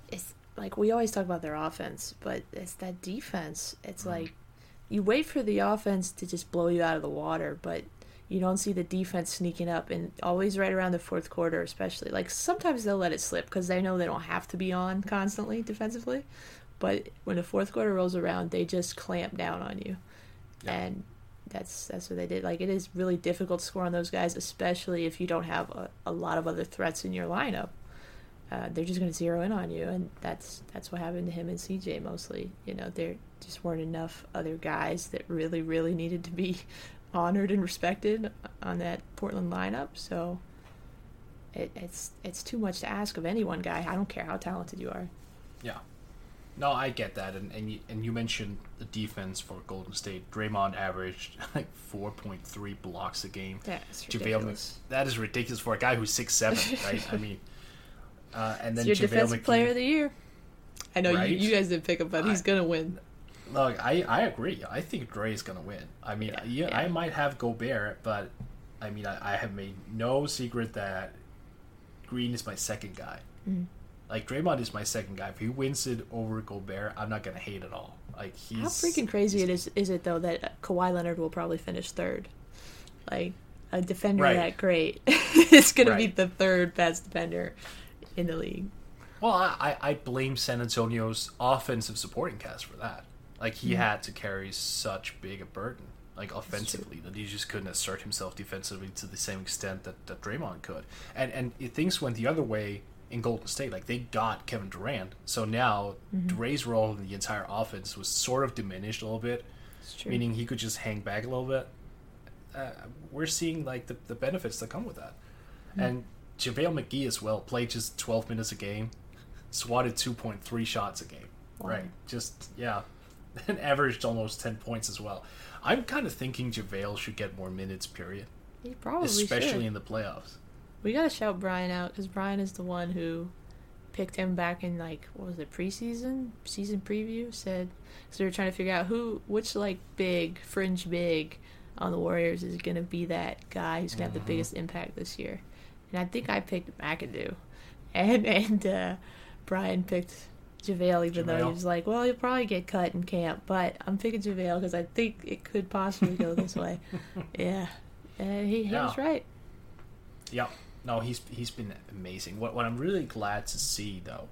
it's like we always talk about their offense, but it's that defense. It's like you wait for the offense to just blow you out of the water, but you don't see the defense sneaking up and always right around the fourth quarter especially like sometimes they'll let it slip because they know they don't have to be on constantly defensively but when the fourth quarter rolls around they just clamp down on you Yeah. and that's that's what they did like it is really difficult to score on those guys especially if you don't have a, a lot of other threats in your lineup uh, they're just going to zero in on you, and that's that's what happened to him and CJ mostly. You know, there just weren't enough other guys that really, really needed to be honored and respected on that Portland lineup. So it, it's it's too much to ask of any one guy. I don't care how talented you are. Yeah. No, I get that, and and you, and you mentioned the defense for Golden State. Draymond averaged like four point three blocks a game. That's ridiculous. Mc- that is ridiculous for a guy who's six seven, right? I mean, uh, and then It's your JaVale defensive McGee- player of the year. I know Right? you, you guys didn't pick him, but he's gonna win. Look, I, I agree. I think Dre is gonna win. I mean, Yeah, yeah, yeah. I might have Gobert, but I mean, I, I have made no secret that Green is my second guy. Mm-hmm. Like Draymond is my second guy. If he wins it over Gobert, I'm not gonna hate at all. Like he's How freaking crazy it is is it though that Kawhi Leonard will probably finish third? Like a defender Right. that great is going to be the third best defender in the league. Well, I, I blame San Antonio's offensive supporting cast for that. Like he mm-hmm. had to carry such big a burden, like offensively, that he just couldn't assert himself defensively to the same extent that, that Draymond could. And and things went the other way in Golden State. Like they got Kevin Durant, so now Dre's role in the entire offense was sort of diminished a little bit, It's true. meaning he could just hang back a little bit. Uh, we're seeing like the, the benefits that come with that. And JaVale McGee as well played just 12 minutes a game, swatted 2.3 shots a game. Right. Just, yeah. And averaged almost 10 points as well. I'm kind of thinking JaVale should get more minutes, period. he probably especially should. in the playoffs. We gotta shout Brian out because Brian is the one who picked him back in like what was it preseason? Season preview? Said so we were trying to figure out who which like big fringe big on the Warriors is gonna be that guy who's gonna have the biggest impact this year, and I think I picked McAdoo, and and uh, Brian picked JaVale even though he was like well he'll probably get cut in camp but I'm picking JaVale because I think it could possibly go this way, yeah, and he, he Yeah. was right. Yeah. No, he's he's been amazing. What what I'm really glad to see though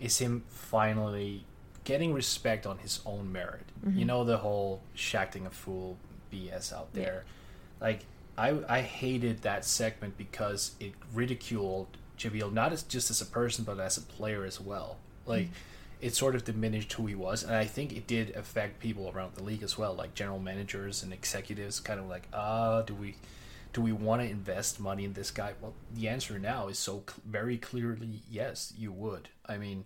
is him finally getting respect on his own merit. You know the whole Shaqtin' a Fool BS out Yeah. there. Like I I hated that segment because it ridiculed JaVale not as just as a person but as a player as well. Like it sort of diminished who he was, and I think it did affect people around the league as well, like general managers and executives, kind of like, ah, do we, do we want to invest money in this guy? Well, the answer now is so cl- very clearly yes, you would. I mean,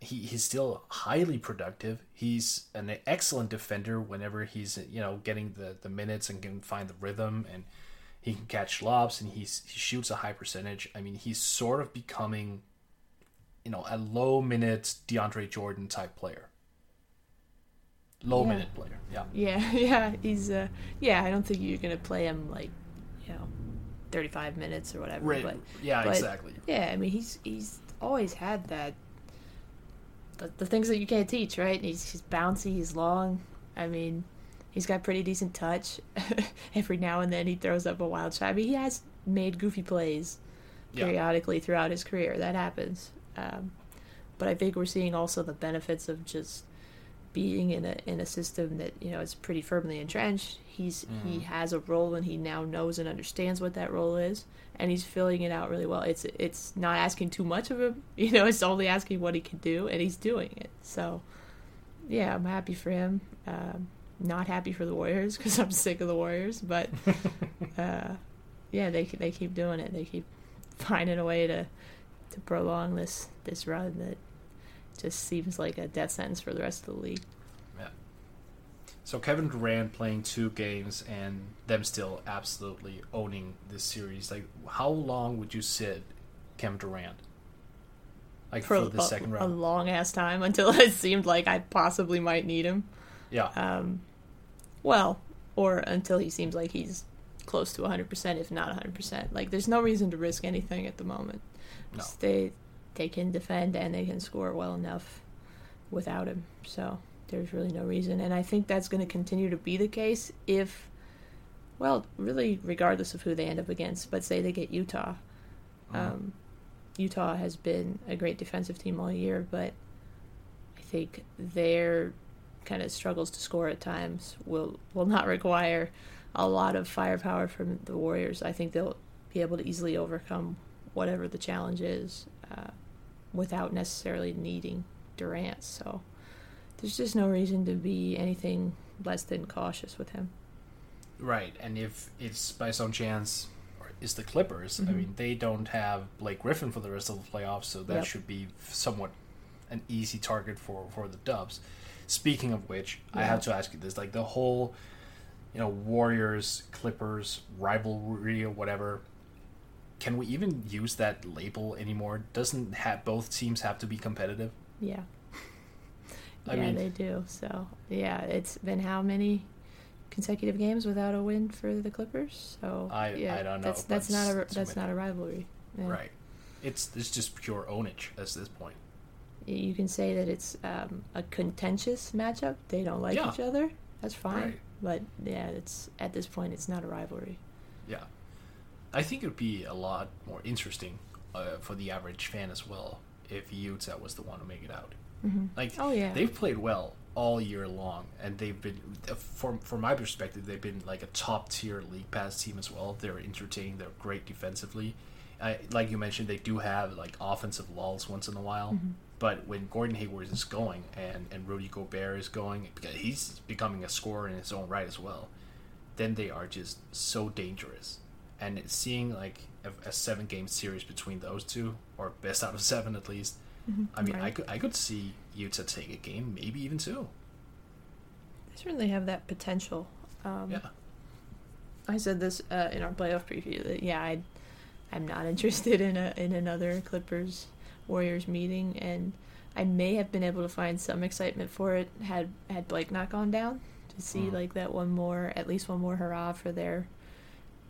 he, he's still highly productive. He's an excellent defender whenever he's you know getting the, the minutes and can find the rhythm and he can catch lobs and he's he shoots a high percentage. I mean, he's sort of becoming you know a low minute DeAndre Jordan type player. Low Yeah. minute player. Yeah. Yeah, yeah, he's uh yeah, I don't think you're gonna play him like, you know, thirty five minutes or whatever. Right. But yeah, but, exactly. Yeah, I mean he's he's always had that the, the things that you can't teach, right? He's he's bouncy, he's long. I mean, he's got pretty decent touch. Every now and then he throws up a wild shot. I mean, he has made goofy plays Yeah. periodically throughout his career. That happens. Um, but I think we're seeing also the benefits of just being in a in a system that you know is pretty firmly entrenched. He's he has a role and he now knows and understands what that role is, and he's filling it out really well. It's it's not asking too much of him, you know. It's only asking what he can do, and he's doing it. So, yeah, I'm happy for him. Um, not happy for the Warriors because I'm sick of the Warriors, but uh, yeah, they they keep doing it. They keep finding a way to to prolong this this run that just seems like a death sentence for the rest of the league. Yeah. So Kevin Durant playing two games and them still absolutely owning this series. Like, how long would you sit Kevin Durant? Like for, the a, second a long ass time until it seemed like I possibly might need him. yeah. Um, well, or until he seems like he's close to 100%, if not 100%. Like, there's no reason to risk anything at the moment. No. They, they can defend and they can score well enough without him. So, there's really no reason, and I think that's going to continue to be the case if, well, really regardless of who they end up against. But say they get Utah, um, Utah has been a great defensive team all year, but I think their kind of struggles to score at times will will not require a lot of firepower from the Warriors. I think they'll be able to easily overcome whatever the challenge is uh, without necessarily needing Durant. So there's just no reason to be anything less than cautious with him. Right, and if it's by some chance is the Clippers, Mm-hmm. I mean they don't have Blake Griffin for the rest of the playoffs, so that Yep. should be somewhat an easy target for for the Dubs. Speaking of which, I have to ask you this: like the whole, you know, Warriors Clippers rivalry or whatever. Can we even use that label anymore? Doesn't have both teams have to be competitive? Yeah. Yeah, mean- they do. So yeah, it's been how many consecutive games without a win for the Clippers? So I- yeah, I don't know, That's that's not a that's not a rivalry. Yeah. Right. It's it's just pure ownage at this point. You can say that it's um, a contentious matchup. They don't like Yeah. each other. That's fine. Right. But yeah, it's at this point it's not a rivalry. Yeah, I think it would be a lot more interesting uh, for the average fan as well if Utah was the one to make it out. Mm-hmm. Like, Oh, yeah. they've played well all year long, and they've been, from from my perspective, they've been like a top tier league pass team as well. They're entertaining. They're great defensively. I, like you mentioned, they do have like offensive lulls once in a while. Mm-hmm. But when Gordon Hayward is going and, and Rudy Gobert is going, because he's becoming a scorer in his own right as well, then they are just so dangerous. And seeing like a, a seven game series between those two, or best out of seven at least, I mean, I could I could see Utah take a game, maybe even two. They certainly have that potential. Um, Yeah, I said this uh, in our playoff preview that yeah, I, I'm not interested in a in another Clippers Warriors meeting, and I may have been able to find some excitement for it had had Blake not gone down to see Mhm. like that one more at least one more hurrah for their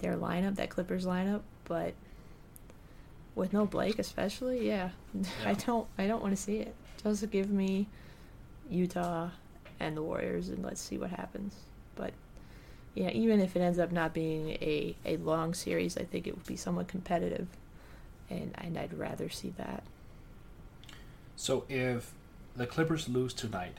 their lineup, that Clippers lineup, but with no Blake especially, yeah, I don't I don't want to see it. Just give me Utah and the Warriors and let's see what happens. But yeah, even if it ends up not being a, a long series, I think it would be somewhat competitive, and, and I'd rather see that. So if the Clippers lose tonight,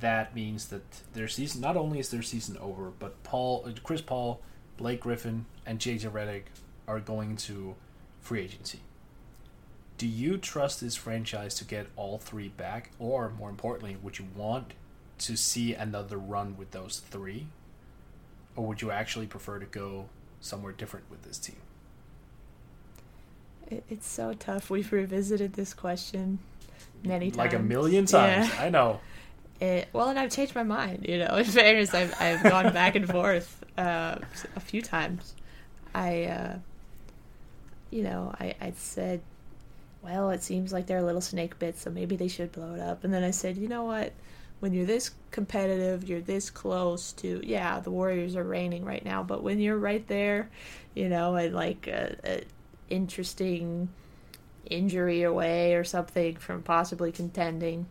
that means that their season not only is their season over, but Paul, uh, Chris Paul, Blake Griffin, and JJ Redick are going to free agency. Do you trust this franchise to get all three back, or more importantly, would you want to see another run with those three, or would you actually prefer to go somewhere different with this team? It's so tough. We've revisited this question many times. Like a million times, Yeah. I know. It, well, and I've changed my mind. You know, in fairness, I've I've gone back and forth uh, a few times. I, uh, you know, I I said, well, it seems like they're a little snake bit, so maybe they should blow it up. And then I said, you know what? When you're this competitive, you're this close to yeah, the Warriors are reigning right now, but when you're right there, you know, and like a, a interesting injury away or something from possibly contending.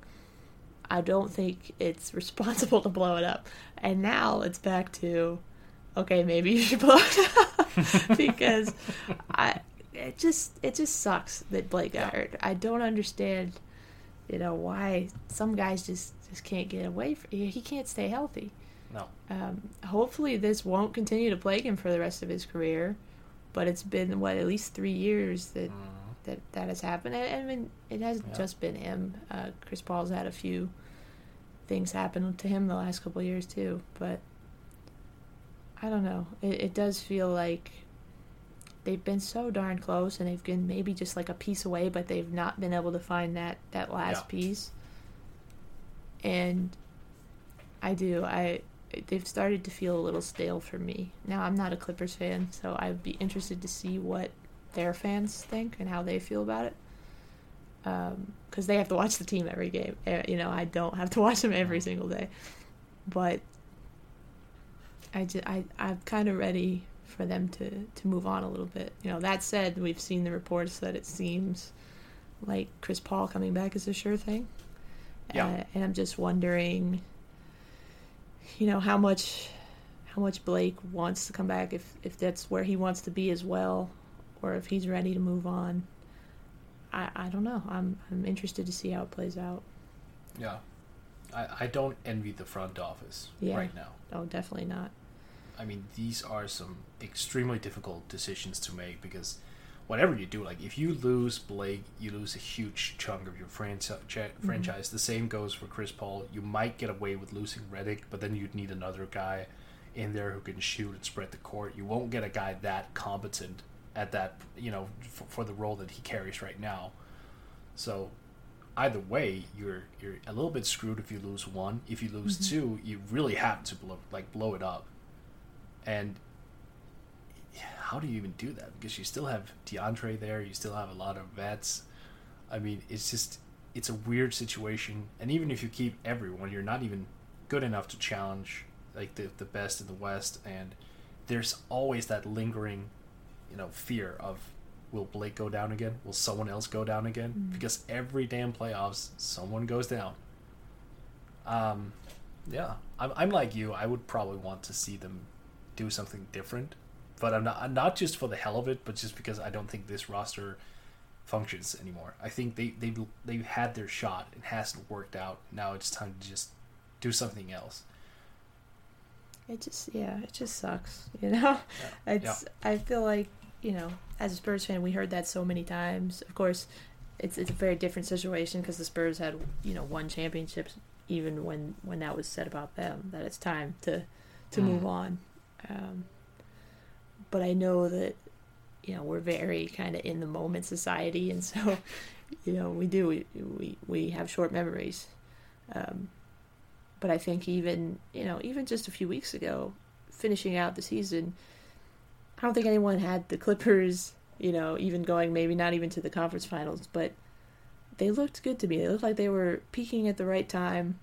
I don't think it's responsible to blow it up. And now it's back to, okay, maybe you should blow it up because I it just it just sucks that Blake got Yeah. hurt. I don't understand, you know, why some guys just just can't get away. From, he can't stay healthy. No. Um, hopefully, this won't continue to plague him for the rest of his career. But it's been what at least three years that that that has happened, and, and I mean, it hasn't Yeah. just been him. Uh, Chris Paul's had a few things happen to him the last couple of years too, but I don't know. It, it does feel like they've been so darn close, and they've been maybe just like a piece away, but they've not been able to find that that last Yeah. piece. And I do. I they've started to feel a little stale for me. Now I'm not a Clippers fan, so I'd be interested to see what their fans think and how they feel about it. Because they have to watch the team every game. Uh, You know, I don't have to watch them every single day. But I just, I, I'm kind of ready for them to, to move on a little bit. You know, that said, we've seen the reports that it seems like Chris Paul coming back is a sure thing. Yeah. Uh, and I'm just wondering, you know, how much how much Blake wants to come back if if that's where he wants to be as well, or if he's ready to move on. I I don't know. I'm I'm interested to see how it plays out. Yeah. I, I don't envy the front office Yeah. right now. Oh, definitely not. I mean, these are some extremely difficult decisions to make because whatever you do, like if you lose Blake, you lose a huge chunk of your franchise. Mm-hmm. Franchise. The same goes for Chris Paul. You might get away with losing Redick, but then you'd need another guy in there who can shoot and spread the court. You won't get a guy that competent at that, you know, for, for the role that he carries right now. So either way, you're you're a little bit screwed if you lose one. If you lose mm-hmm. two, you really have to blow like blow it up. And how do you even do that? Because you still have DeAndre there, you still have a lot of vets. I mean, it's just it's a weird situation. And even if you keep everyone, you're not even good enough to challenge like the the best in the West. And there's always that lingering, you know, fear of will Blake go down again? Will someone else go down again? Because every damn playoffs, someone goes down. Um, yeah, I'm, I'm like you. I would probably want to see them do something different, but I'm not not just for the hell of it, but just because I don't think this roster functions anymore. I think they they they've had their shot. It hasn't worked out. Now it's time to just do something else. It just yeah, it just sucks, you know. It's I feel like you know, as a Spurs fan, we heard that so many times. Of course, it's it's a very different situation because the Spurs had you know won championships even when when that was said about them that it's time to to mm. move on. Um, but I know that you know we're very kind of in the moment society, and so you know we do we we, we have short memories. Um, but I think even you know even just a few weeks ago, finishing out the season, I don't think anyone had the Clippers. You know, even going maybe not even to the conference finals, but they looked good to me. They looked like they were peaking at the right time.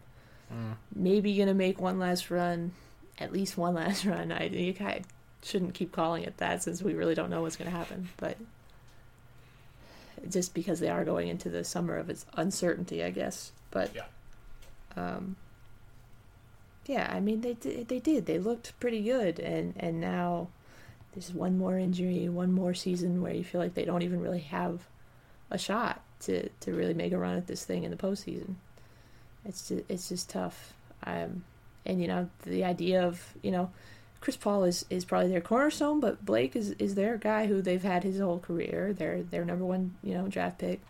Maybe gonna make one last run, at least one last run. I of shouldn't keep calling it that since we really don't know what's gonna happen. But just because they are going into the summer of its uncertainty, I guess. But Yeah. um, yeah, I mean they did, they did. They looked pretty good, and and now there's one more injury, one more season where you feel like they don't even really have a shot to to really make a run at this thing in the postseason. It's just, it's just tough. Um, and you know the idea of you know Chris Paul is, is probably their cornerstone, but Blake is, is their guy who they've had his whole career. They're their number one you know draft pick.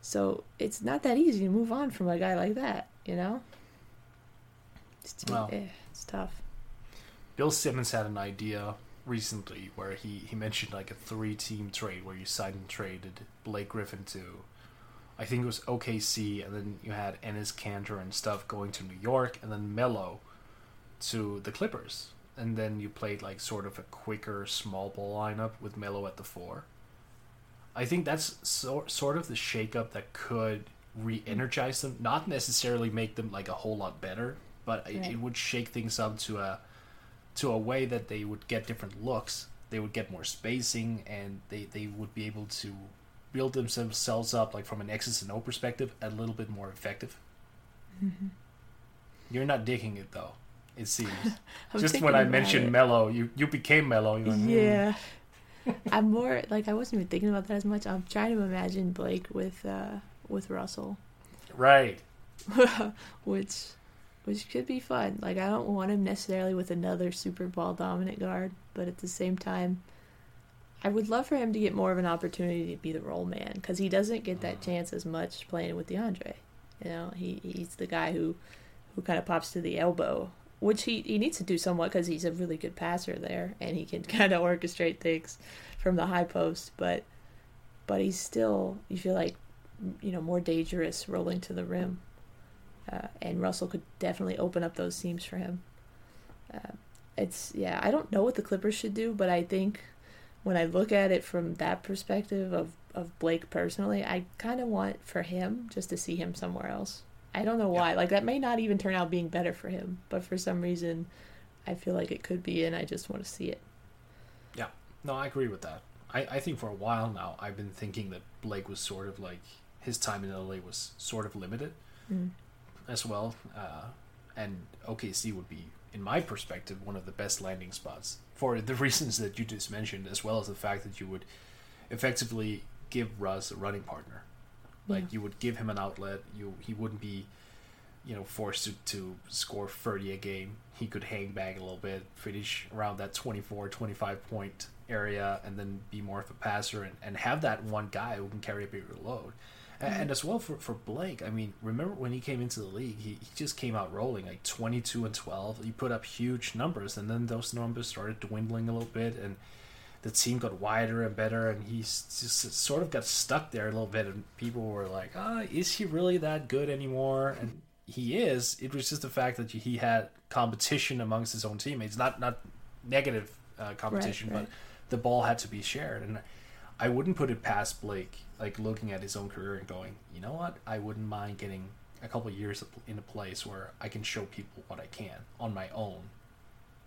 So it's not that easy to move on from a guy like that. You know. It's, Well. eh, it's tough. Bill Simmons had an idea recently where he, he mentioned like a three team trade where you signed and traded Blake Griffin to I think it was OKC and then you had Enes Kanter and stuff going to New York and then Melo to the Clippers. And then you played like sort of a quicker small ball lineup with Melo at the four. I think that's so, sort of the shakeup that could re-energize them, not necessarily make them like a whole lot better, but it, it would shake things up to a to a way that they would get different looks. They would get more spacing, and they they would be able to build themselves up like from an X's and O perspective a little bit more effective. Mm-hmm. You're not digging it though. It seems. Just when I mentioned it. mellow, you you became mellow. Yeah. I'm more like I wasn't even thinking about that as much. I'm trying to imagine Blake with uh with Russell, right. which which could be fun. Like I don't want him necessarily with another super ball dominant guard, but at the same time I would love for him to get more of an opportunity to be the roll man because he doesn't get that chance as much playing with DeAndre. You know, he he's the guy who who kind of pops to the elbow, which he, he needs to do somewhat because he's a really good passer there and he can kind of orchestrate things from the high post. But but he's still you feel like you know more dangerous rolling to the rim, uh, and Russell could definitely open up those seams for him. Uh, it's yeah, I don't know what the Clippers should do, but I think when I look at it from that perspective of of Blake personally, I kind of want for him just to see him somewhere else. I don't know why. Like that may not even turn out being better for him, but for some reason, I feel like it could be, and I just want to see it. Yeah. No, I agree with that. I, I think for a while now I've been thinking that Blake was sort of like his time in LA was sort of limited. as well. Uh, and OKC would be, in my perspective, one of the best landing spots for the reasons that you just mentioned, as well as the fact that you would effectively give Russ a running partner. Like Yeah. you would give him an outlet. You he wouldn't be, you know, forced to, to score 30 a game. He could hang back a little bit, finish around that 24, 25 point area, and then be more of a passer and, and have that one guy who can carry a bigger load. A- And as well for, for Blake, I mean, remember when he came into the league, he, he just came out rolling like 22 and 12. He put up huge numbers, and then those numbers started dwindling a little bit, and the team got wider and better, and he just sort of got stuck there a little bit. And people were like, "Ah, is he really that good anymore?" And he is. It was just the fact that he had competition amongst his own teammates, not not negative uh, competition, right. but the ball had to be shared. And I wouldn't put it past Blake, like looking at his own career and going, you know what? I wouldn't mind getting a couple years in a place where I can show people what I can on my own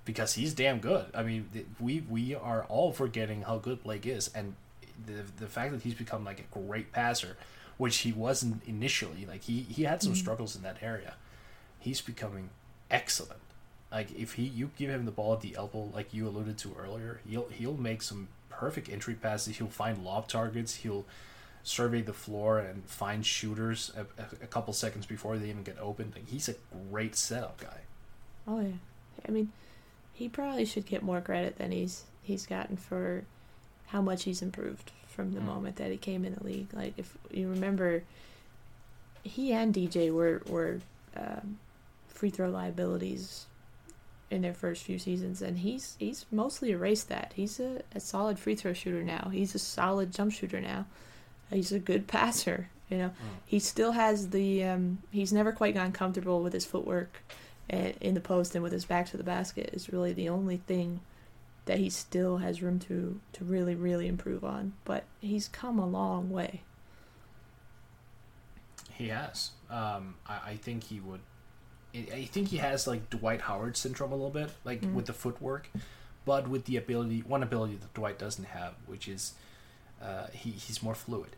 because he's damn good. I mean, we we are all forgetting how good Blake is, and the the fact that he's become like a great passer, which he wasn't initially. Like he he had some mm-hmm. struggles in that area. He's becoming excellent. Like if he you give him the ball at the elbow, like you alluded to earlier, he'll he'll make some perfect entry passes. He'll find lob targets. He'll survey the floor and find shooters a, a, couple seconds before they even get open. Like, he's a great setup guy. Oh yeah, I mean, he probably should get more credit than he's he's gotten for how much he's improved from the Mm. moment that he came in the league. Like if you remember, he and DJ were were um, free throw liabilities in their first few seasons, and he's he's mostly erased that. He's a, a solid free throw shooter now. He's a solid jump shooter now. He's a good passer. You know, he still has the. Um, he's never quite gotten comfortable with his footwork and in the post and with his back to the basket is really the only thing that he still has room to to really really improve on. But he's come a long way. He has. Um, I, I think he would. I think he has like Dwight Howard syndrome a little bit, like with the footwork, but with the ability, one ability that Dwight doesn't have, which is uh, he he's more fluid,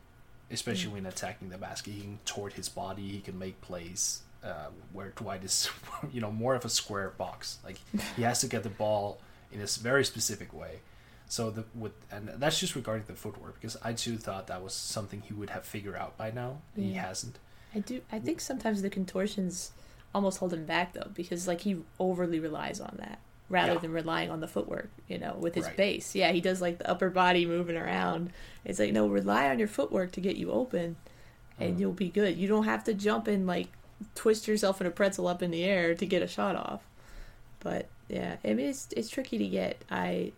especially when attacking the basket. He can toward his body. He can make plays uh, where Dwight is, you know, more of a square box. Like he has to get the ball in a very specific way. So the with and that's just regarding the footwork because I too thought that was something he would have figured out by now. and He hasn't. I do. I think sometimes the contortions almost hold him back though, because like he overly relies on that rather Yeah. than relying on the footwork. You know, with his Right. base. Yeah, he does like the upper body moving around. It's like no, rely on your footwork to get you open, and mm-hmm. you'll be good. You don't have to jump and like twist yourself in a pretzel up in the air to get a shot off. But yeah, I mean it's it's tricky to get. I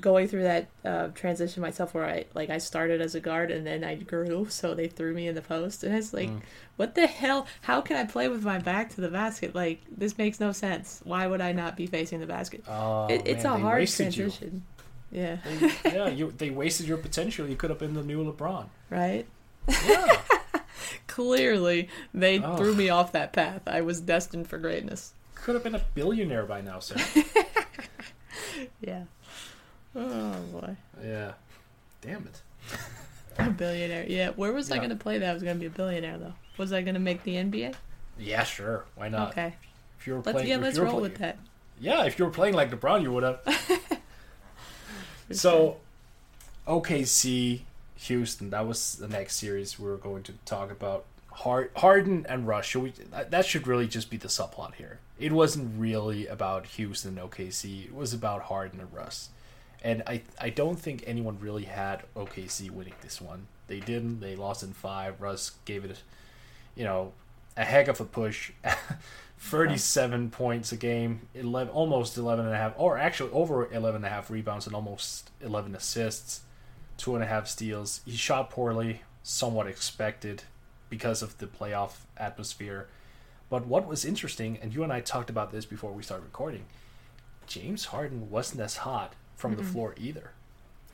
going through that uh, transition myself where I like I started as a guard and then I grew, so they threw me in the post, and it's like, what the hell? How can I play with my back to the basket? Like this makes no sense. Why would I not be facing the basket? Oh, it, it's man, a hard wasted you. transition. Yeah, They- yeah, you, they wasted your potential. You could have been the new LeBron. right. Yeah. Clearly, they Oh. threw me off that path. I was destined for greatness. could have been a billionaire by now, sir. Yeah. Oh boy, yeah. Damn it. a billionaire. Yeah, where was I Yeah. going to play that? I was going to be a billionaire though. Was I going to make the NBA? Yeah, sure. Why not? okay, If you were let's playing, yeah, if let's you were roll with that. Yeah, if you were playing like LeBron, you would have. For So, OKC, Houston. That was the next series we were going to talk about. Hard, Harden and Russ. Should we, that that should really just be the subplot here. It wasn't really about Houston and OKC. It was about Harden and Russ. And I I don't think anyone really had OKC winning this one. They didn't. They lost in five. Russ gave it, you know, a heck of a push. 37 points a game, 11, almost 11 and a half, or actually over 11 and a half rebounds and almost 11 assists, two and a half steals. He shot poorly, somewhat expected because of the playoff atmosphere. But what was interesting, and you and I talked about this before we started recording, James Harden wasn't as hot from the floor either.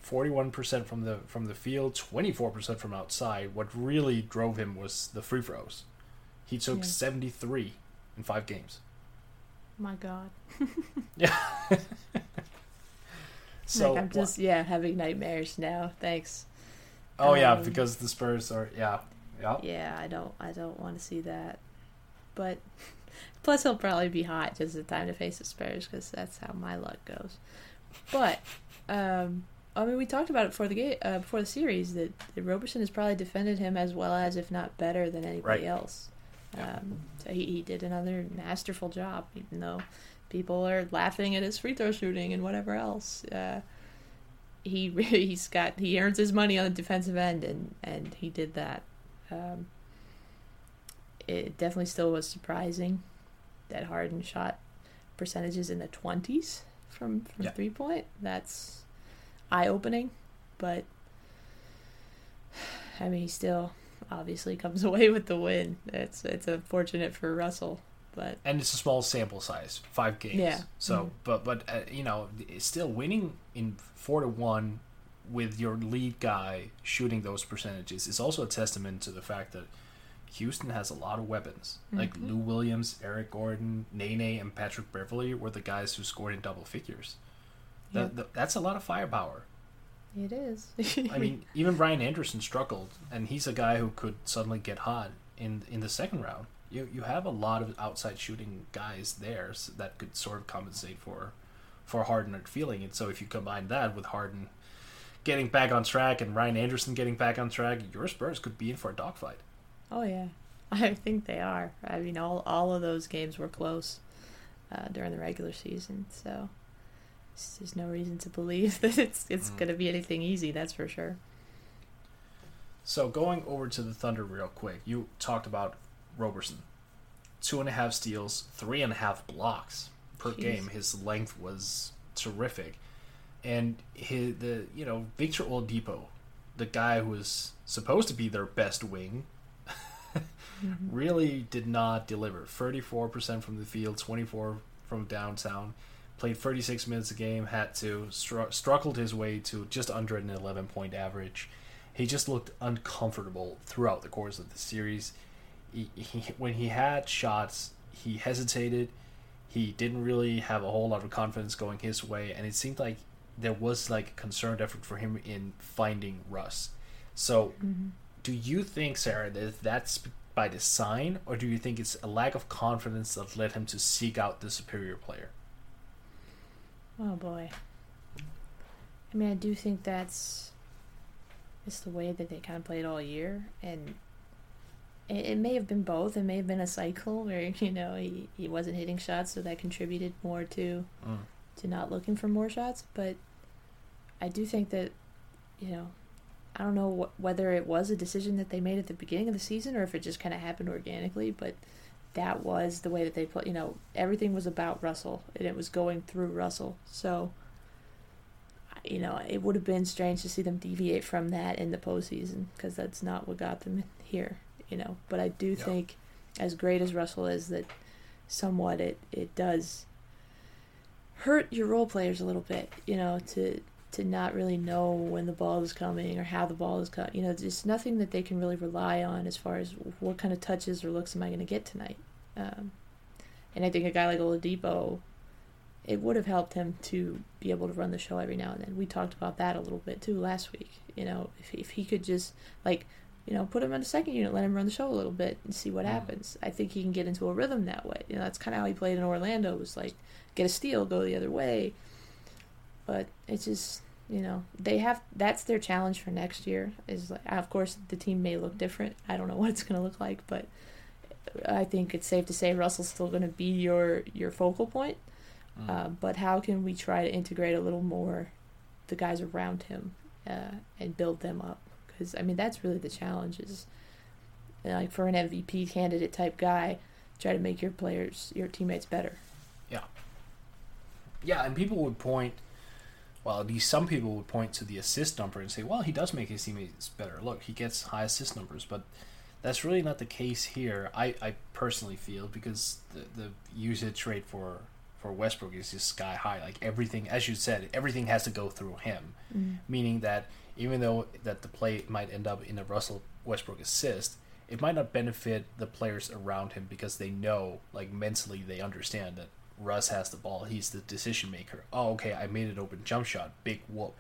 41% from the from the field, 24% from outside. What really drove him was the free throws. He took Yeah. 73 in 5 games. My God. Yeah. so like I'm just yeah having nightmares now. Thanks. Oh yeah, um, because the Spurs are yeah. Yeah. Yeah, I don't I don't want to see that. But plus he'll probably be hot just in time to face the Spurs because that's how my luck goes. But um, I mean, we talked about it before the game, uh, before the series that, that Roberson has probably defended him as well as, if not better, than anybody Right. else. Um, so he, he did another masterful job, even though people are laughing at his free throw shooting and whatever else. Uh, he he's got he earns his money on the defensive end, and and he did that. Um, it definitely still was surprising that Harden shot percentages in the twenties from from Yeah. three point. That's eye opening, but I mean, he still obviously comes away with the win. It's it's unfortunate for Russell, but and it's a small sample size, five games. Yeah. So, Mhm. but but uh, you know, it's still winning in four to one with your lead guy shooting those percentages is also a testament to the fact that Houston has a lot of weapons. Like Mm-hmm. Lou Williams, Eric Gordon, Nene, and Patrick Beverley were the guys who scored in double figures. That, that- that's a lot of firepower. it is. I mean, even Ryan Anderson struggled, and he's a guy who could suddenly get hot in in the second round. You you have a lot of outside shooting guys there s that could sort of compensate for for Harden not feeling it. So if you combine that with Harden getting back on track and Ryan Anderson getting back on track, your Spurs could be in for a dogfight. Oh yeah, I think they are. I mean, all all of those games were close uh, during the regular season, so there's no reason to believe that it's it's Mm. going to be anything easy. That's for sure. So going over to the Thunder real quick, you talked about Roberson, two and a half steals, three and a half blocks per Jeez. game. His length was terrific, and his the you know Victor Oladipo, the guy who was supposed to be their best wing, Mm-hmm. really did not deliver. Thirty four percent from the field, twenty four from downtown. Played 36 minutes a game, had to str- struggled his way to just under an 11 point average he just looked uncomfortable throughout the course of the series. He, he, when he had shots, he hesitated. He didn't really have a whole lot of confidence going his way, and it seemed like there was like a concerned effort for him in finding Russ. So, mm-hmm. Do you think, Sarah, that that's by design, or do you think it's a lack of confidence that led him to seek out the superior player? Oh boy. I mean, I do think that's it's the way that they kind of played all year, and it, it may have been both. It may have been a cycle where you know he, he wasn't hitting shots, so that contributed more to Mm. to not looking for more shots. But I do think that you know I don't know wh- whether it was a decision that they made at the beginning of the season or if it just kind of happened organically, but that was the way that they put. You know, everything was about Russell, and it was going through Russell. So, you know, it would have been strange to see them deviate from that in the postseason because that's not what got them here. You know, but I do Yeah. think, as great as Russell is, that somewhat it it does hurt your role players a little bit. You know, to to not really know when the ball is coming or how the ball is cut. You know, there's nothing that they can really rely on as far as what kind of touches or looks am I going to get tonight. Um, and I think a guy like Oladipo, it would have helped him to be able to run the show every now and then. We talked about that a little bit too last week. You know, if if he could just like, you know, put him in the second unit, let him run the show a little bit and see what Mhm. happens. I think he can get into a rhythm that way. You know, that's kind of how he played in Orlando. Was like get a steal, go the other way. But it's just you know they have that's their challenge for next year. Is like of course the team may look different. I don't know what it's going to look like, but I think it's safe to say Russell's still going to be your your focal point. Mm. Uh, but how can we try to integrate a little more the guys around him uh, and build them up? Because I mean that's really the challenge. Is you know, like for an MVP candidate type guy, try to make your players, your teammates better. Yeah. Yeah, and people would point, well, at least some people would point to the assist number and say, well, he does make his teammates better. Look, he gets high assist numbers, but that's really not the case here. I, I personally feel because the, the usage rate for for Westbrook is just sky high. Like everything, as you said, everything has to go through him, mm-hmm. meaning that even though that the play might end up in a Russell Westbrook assist, it might not benefit the players around him because they know, like mentally, they understand that Russ has the ball. He's the decision maker. Oh, okay, I made an open jump shot. Big whoop.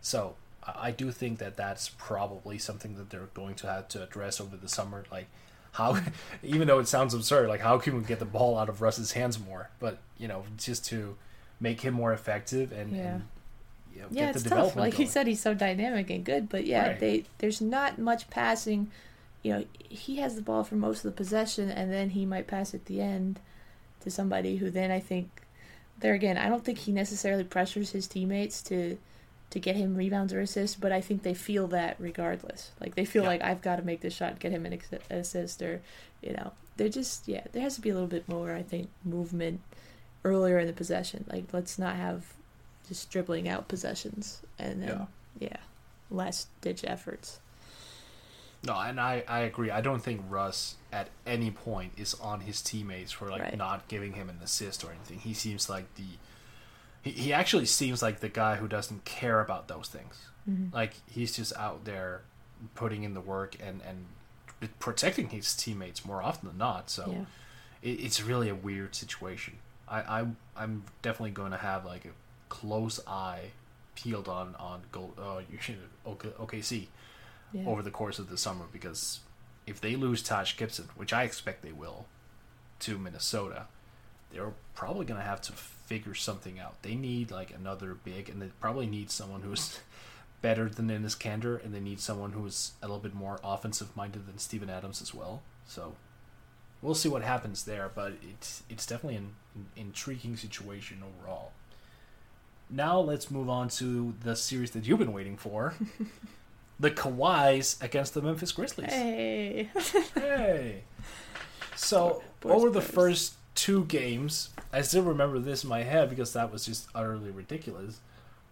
So I, do think that that's probably something that they're going to have to address over the summer. Like, how, even though it sounds absurd, like how can we get the ball out of Russ's hands more? But you know, just to make him more effective and, Yeah. and you know, yeah, get it's the tough. development Like he going. said, he's so dynamic and good, but yeah, Right. they there's not much passing. You know, he has the ball for most of the possession, and then he might pass at the end to somebody who then I think there again, I don't think he necessarily pressures his teammates to to get him rebounds or assists, but I think they feel that regardless. Like they feel Yeah. like I've got to make this shot, get him an assist, or you know, they're just yeah. There has to be a little bit more, I think, movement earlier in the possession. Like let's not have just dribbling out possessions and then yeah, last ditch efforts. No, and I, I agree. I don't think Russ at any point is on his teammates for like Right. not giving him an assist or anything. He seems like the he, he actually seems like the guy who doesn't care about those things. Like he's just out there putting in the work and and protecting his teammates more often than not. So Yeah. it, it's really a weird situation. I, I I'm definitely going to have like a close eye peeled on on goal. Uh, you should okay, OKC Yeah. over the course of the summer because if they lose Taj Gibson, which I expect they will, to Minnesota, they're probably going to have to figure something out. They need like another big, and they probably need someone who's better than Enes Kanter, and they need someone who's a little bit more offensive minded than Steven Adams as well. So we'll see what happens there, but it's it's definitely an, an intriguing situation overall. Now let's move on to the series that you've been waiting for. the Kawhis against the Memphis Grizzlies. Hey. Hey. So Boys over the Spurs. first two games, I still remember this in my head because that was just utterly ridiculous.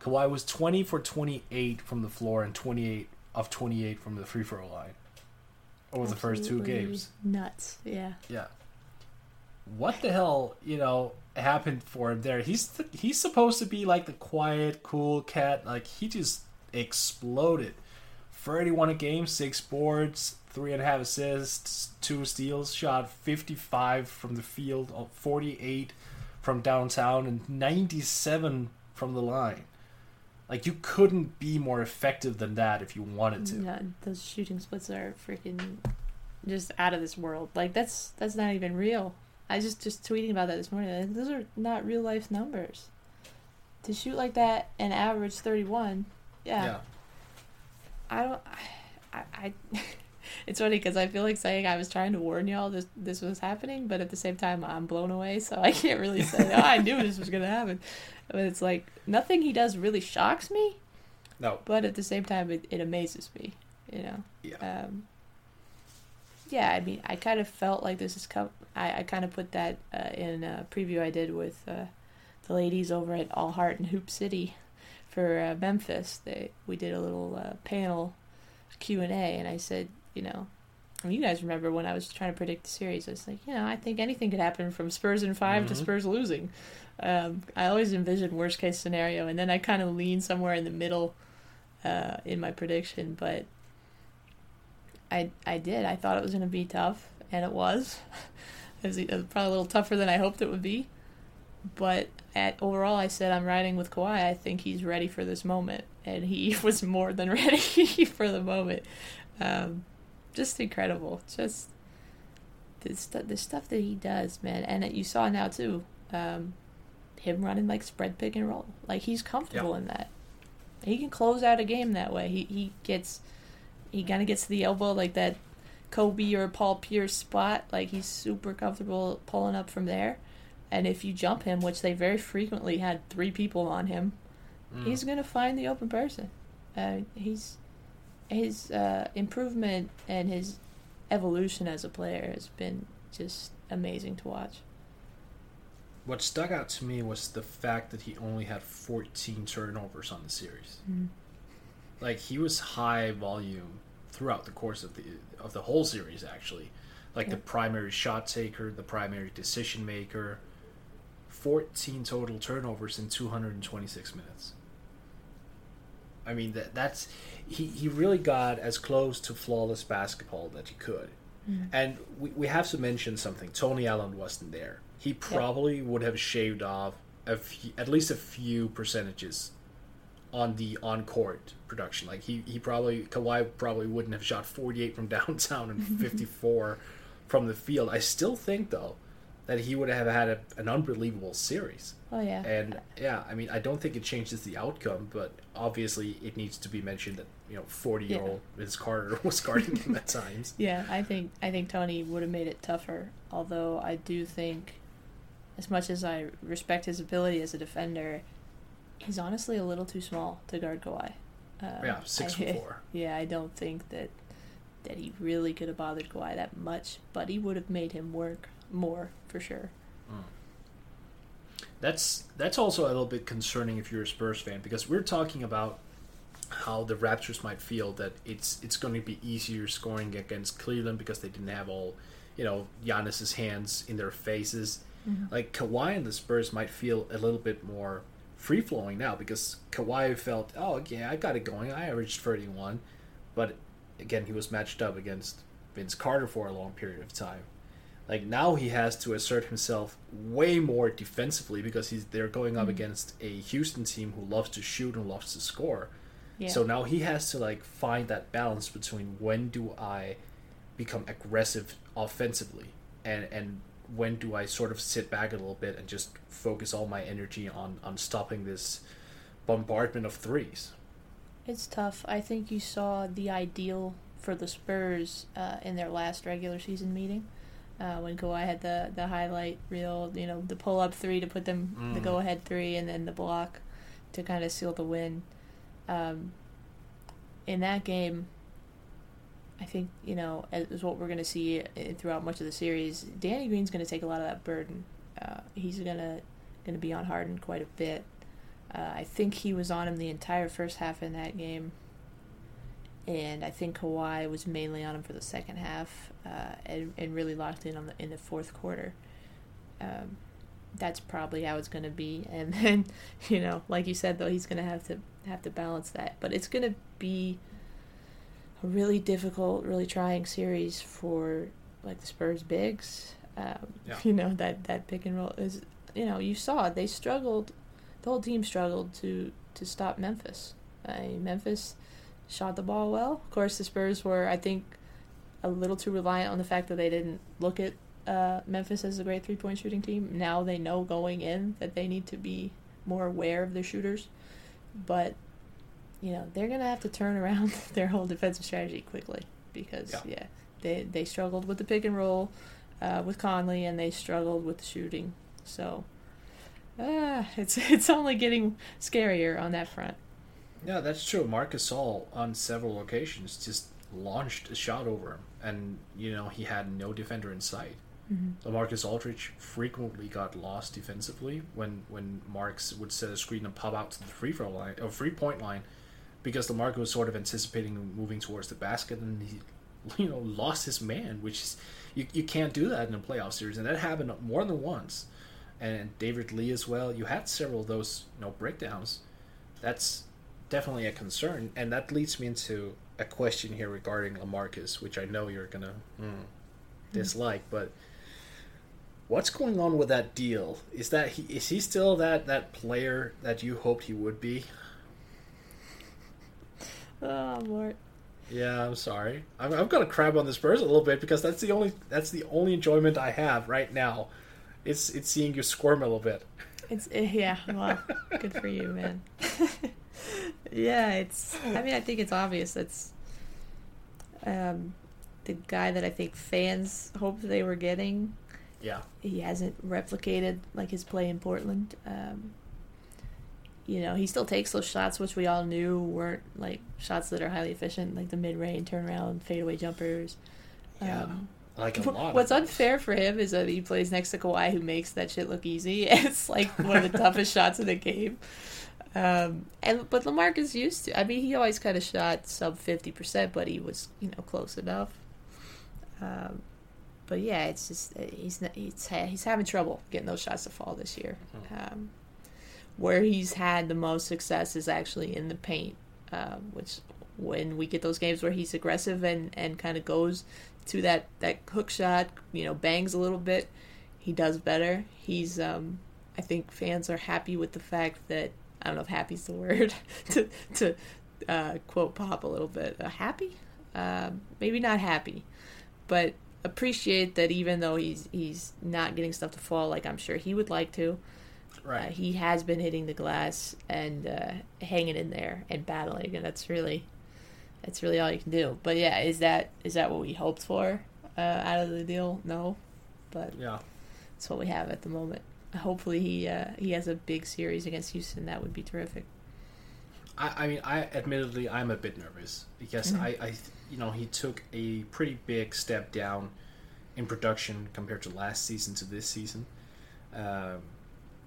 Kawhi was twenty for twenty eight from the floor and twenty eight of twenty eight from the free throw line. Over the first two games. Nuts. Yeah. Yeah. What the hell, you know, happened for him there? He's th- he's supposed to be like the quiet, cool cat. Like he just exploded. Thirty-one a game, six boards, three and a half assists, two steals. Shot fifty-five from the field, uh, forty-eight from downtown, and ninety-seven from the line. Like you couldn't be more effective than that if you wanted to. Yeah, those shooting splits are freaking just out of this world. Like that's that's not even real. I just just tweeting about that this morning. Like, those are not real life numbers. To shoot like that and average thirty one, yeah, yeah. I don't. I, I it's funny because I feel like saying I was trying to warn y'all this this was happening, but at the same time I'm blown away, so I can't really say oh, I knew this was gonna happen. But it's like nothing he does really shocks me, No. but at the same time it, it amazes me. You know. Yeah. Um, yeah, I mean, I kind of felt like this is com- I, I kind of put that uh, in a preview I did with uh, the ladies over at All Heart and Hoop City for uh, Memphis. They we did a little uh, panel Q and A, and I said, you know, I mean, you guys remember when I was trying to predict the series? I was like, you know, I think anything could happen from Spurs in 5 to Mhm. Spurs losing. Um, I always envisioned worst case scenario, and then I kind of lean somewhere in the middle uh, in my prediction, but I I did. I thought it was going to be tough, and it, was. it was probably a little tougher than I hoped it would be. But at overall, I said I'm riding with Kawhi. I think he's ready for this moment, and he was more than ready for the moment. Um, just incredible. Just the stu- the stuff that he does, man, and you saw now too. Um, him running like spread pick and roll, like he's comfortable Yeah. in that. He can close out a game that way. He he gets he kind of gets to the elbow like that Kobe or Paul Pierce spot. Like he's super comfortable pulling up from there. And if you jump him, which they very frequently had three people on him, Mm. he's gonna find the open person. Uh, he's his uh, improvement and his evolution as a player has been just amazing to watch. What stuck out to me was the fact that he only had 14 turnovers on the series. Like he was high volume throughout the course of the of the whole series actually. Like the primary shot taker, the primary decision maker. 14 total turnovers in 226 minutes. I mean that that's he, he really got as close to flawless basketball that he could. Mm-hmm. And we, we have to mention something. Tony Allen wasn't there. He probably would have shaved off a few, at least a few percentages on the on court production. Like he, he probably Kawhi probably wouldn't have shot 48 from downtown and 54 from the field. I still think though that he would have had a, an unbelievable series. Oh yeah. And yeah, I mean, I don't think it changes the outcome, but obviously it needs to be mentioned that you know 40 year old Vince Carter was guarding him at times. Yeah, I think I think Tony would have made it tougher. Although I do think, as much as I respect his ability as a defender, he's honestly a little too small to guard Kawhi. Uh, yeah, six I, four. Yeah, I don't think that that he really could have bothered Kawhi that much, but he would have made him work more for sure. Mm. That's that's also a little bit concerning if you're a Spurs fan because we're talking about how the Raptors might feel that it's it's going to be easier scoring against Cleveland because they didn't have all, you know, Giannis's hands in their faces. Mm-hmm. Like Kawhi and the Spurs might feel a little bit more free flowing now because Kawhi felt, oh yeah, I got it going. I averaged 31, but again, he was matched up against Vince Carter for a long period of time. Like now he has to assert himself way more defensively because he's they're going up mm-hmm. against a Houston team who loves to shoot and loves to score. Yeah. So now he has to like find that balance between when do I become aggressive offensively and and when do I sort of sit back a little bit and just focus all my energy on on stopping this bombardment of threes. It's tough. I think you saw the ideal for the Spurs uh, in their last regular season meeting uh, when Kawhi had the the highlight reel, you know, the pull up three to put them mm. the go ahead three, and then the block to kind of seal the win. Um, in that game, I think you know is what we're going to see throughout much of the series. Danny Green's going to take a lot of that burden. Uh, he's gonna going to be on Harden quite a bit. Uh, I think he was on him the entire first half in that game and I think Kawhi was mainly on him for the second half, uh, and, and really locked in on the in the fourth quarter. Um, that's probably how it's going to be, and then you know, like you said, though, he's going to have to have to balance that. But it's going to be a really difficult, really trying series for like the Spurs bigs. Um, yeah. You know that that pick and roll is. You know, you saw they struggled. The whole team struggled to to stop Memphis. I mean, Memphis shot the ball well. Of course, the Spurs were, I think, a little too reliant on the fact that they didn't look at uh, Memphis as a great three point shooting team. Now they know going in that they need to be more aware of their shooters. But, you know, they're going to have to turn around their whole defensive strategy quickly because, yeah, yeah they, they struggled with the pick and roll uh, with Conley and they struggled with the shooting. So, uh, it's, it's only getting scarier on that front. Yeah, that's true. Marc Gasol on several occasions just launched a shot over him, and you know he had no defender in sight. Mm-hmm. So Marcus Aldridge frequently got lost defensively when when Marks would set a screen and pop out to the free throw line or free point line, because the was sort of anticipating moving towards the basket, and he you know lost his man, which is you, you can't do that in a playoff series, and that happened more than once. And David Lee as well. You had several of those you know breakdowns. That's definitely a concern, and that leads me into a question here regarding Lamarcus, which I know you're gonna mm, dislike, but what's going on with that deal? Is that he is he still that that player that you hoped he would be? Oh, Mort. Yeah, I'm sorry. I'm, I'm gonna crab on the Spurs a little bit because that's the only that's the only enjoyment I have right now. It's it's seeing you squirm a little bit. It's eh, yeah. Well, good for you, man. yeah, it's. I mean, I think it's obvious. It's um, the guy that I think fans hoped they were getting. Yeah. He hasn't replicated like his play in Portland. Um, you know, he still takes those shots, which we all knew weren't like shots that are highly efficient, like the mid-range turnaround, fadeaway jumpers. Yeah. Um, like a lot. What's unfair for him is that he plays next to Kawhi, who makes that shit look easy. It's like one of the toughest shots in the game. Um, and but Lamarcus used to. I mean, he always kind of shot sub fifty percent, but he was you know close enough. Um, but yeah, it's just uh, he's he's he's having trouble getting those shots to fall this year. Mm-hmm. Um, where he's had the most success is actually in the paint, uh, which when we get those games where he's aggressive and and kind of goes to that that hook shot, you know, bangs a little bit, he does better. He's um, I think fans are happy with the fact that I don't know if happy's the word to to uh, quote Pop a little bit. Uh, happy, uh, maybe not happy, but appreciate that even though he's he's not getting stuff to fall like I'm sure he would like to. Right. Uh, he has been hitting the glass and uh, hanging in there and battling, and that's really that's really all you can do. But yeah, is that is that what we hoped for uh, out of the deal? No, but yeah. that's what we have at the moment. Hopefully, he uh, he has a big series against Houston. That would be terrific. I, I mean, I admittedly I'm a bit nervous because Mm-hmm. I, I, you know, he took a pretty big step down in production compared to last season to this season. Um,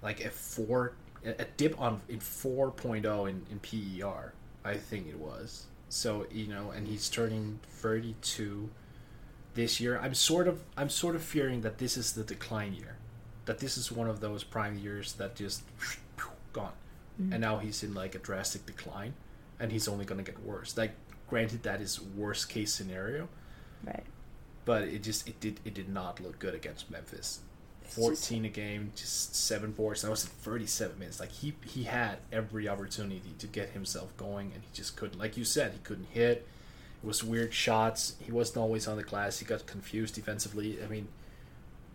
like a four, a dip on in 4.0 in, in PER, I think it was. So you know, and he's turning 32 this year. I'm sort of, I'm sort of fearing that this is the decline year, that this is one of those prime years that just gone. Mm-hmm. And now he's in like a drastic decline and he's only going to get worse. Like granted that is worst case scenario Right. but it just it did it did not look good against memphis. It's 14 a game just seven boards. That was in 37 minutes. Like he he had every opportunity to get himself going and he just couldn't. Like you said he couldn't hit. It was weird shots. He wasn't always on the glass. He got confused defensively. I mean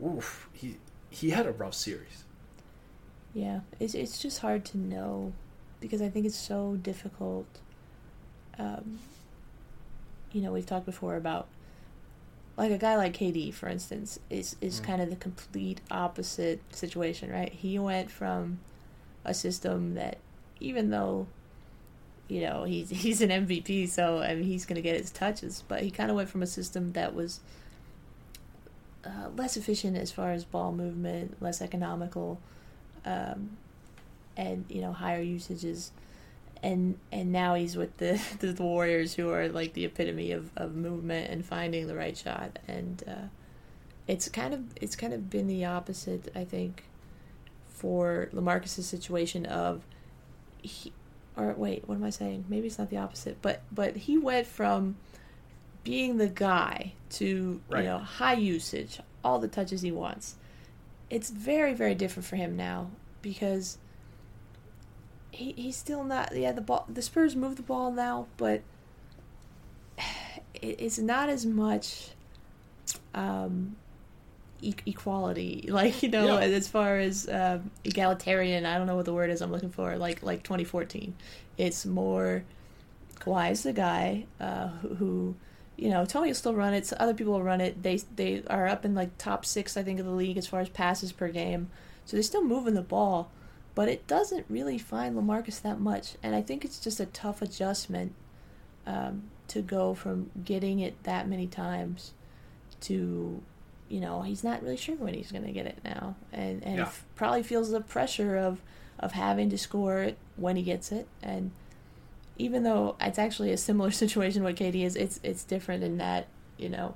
oof he he had a rough series Yeah, it's it's just hard to know because I think it's so difficult. Um, you know, we've talked before about like a guy like KD, for instance, is is kind of the complete opposite situation, right? He went from a system that, even though, you know, he's he's an MVP, so I mean he's going to get his touches, but he kind of went from a system that was uh, less efficient as far as ball movement, less economical um, and you know higher usages. And and now he's with the the warriors who are like the epitome of, of movement and finding the right shot. And uh, it's kind of it's kind of been the opposite i think for lamarcus's situation of he or wait what am i saying? Maybe it's not the opposite but but he went from being the guy to Right. you know high usage all the touches he wants it's very very different for him now because he he's still not yeah the ball the Spurs move the ball now but it, it's not as much um e- equality like you know Yeah. as far as um, egalitarian I don't know what the word is I'm looking for like like 2014 it's more Kawhi's the guy uh, who, who you know Tony will still run it. So other people will run it. They they are up in like top six, I think, of the league as far as passes per game. So they're still moving the ball, but it doesn't really find Lamarcus that much. And I think it's just a tough adjustment um, to go from getting it that many times to, you know, he's not really sure when he's going to get it now, and and Yeah. f- probably feels the pressure of of having to score it when he gets it and even though it's actually a similar situation what KD is, it's it's different in that you know,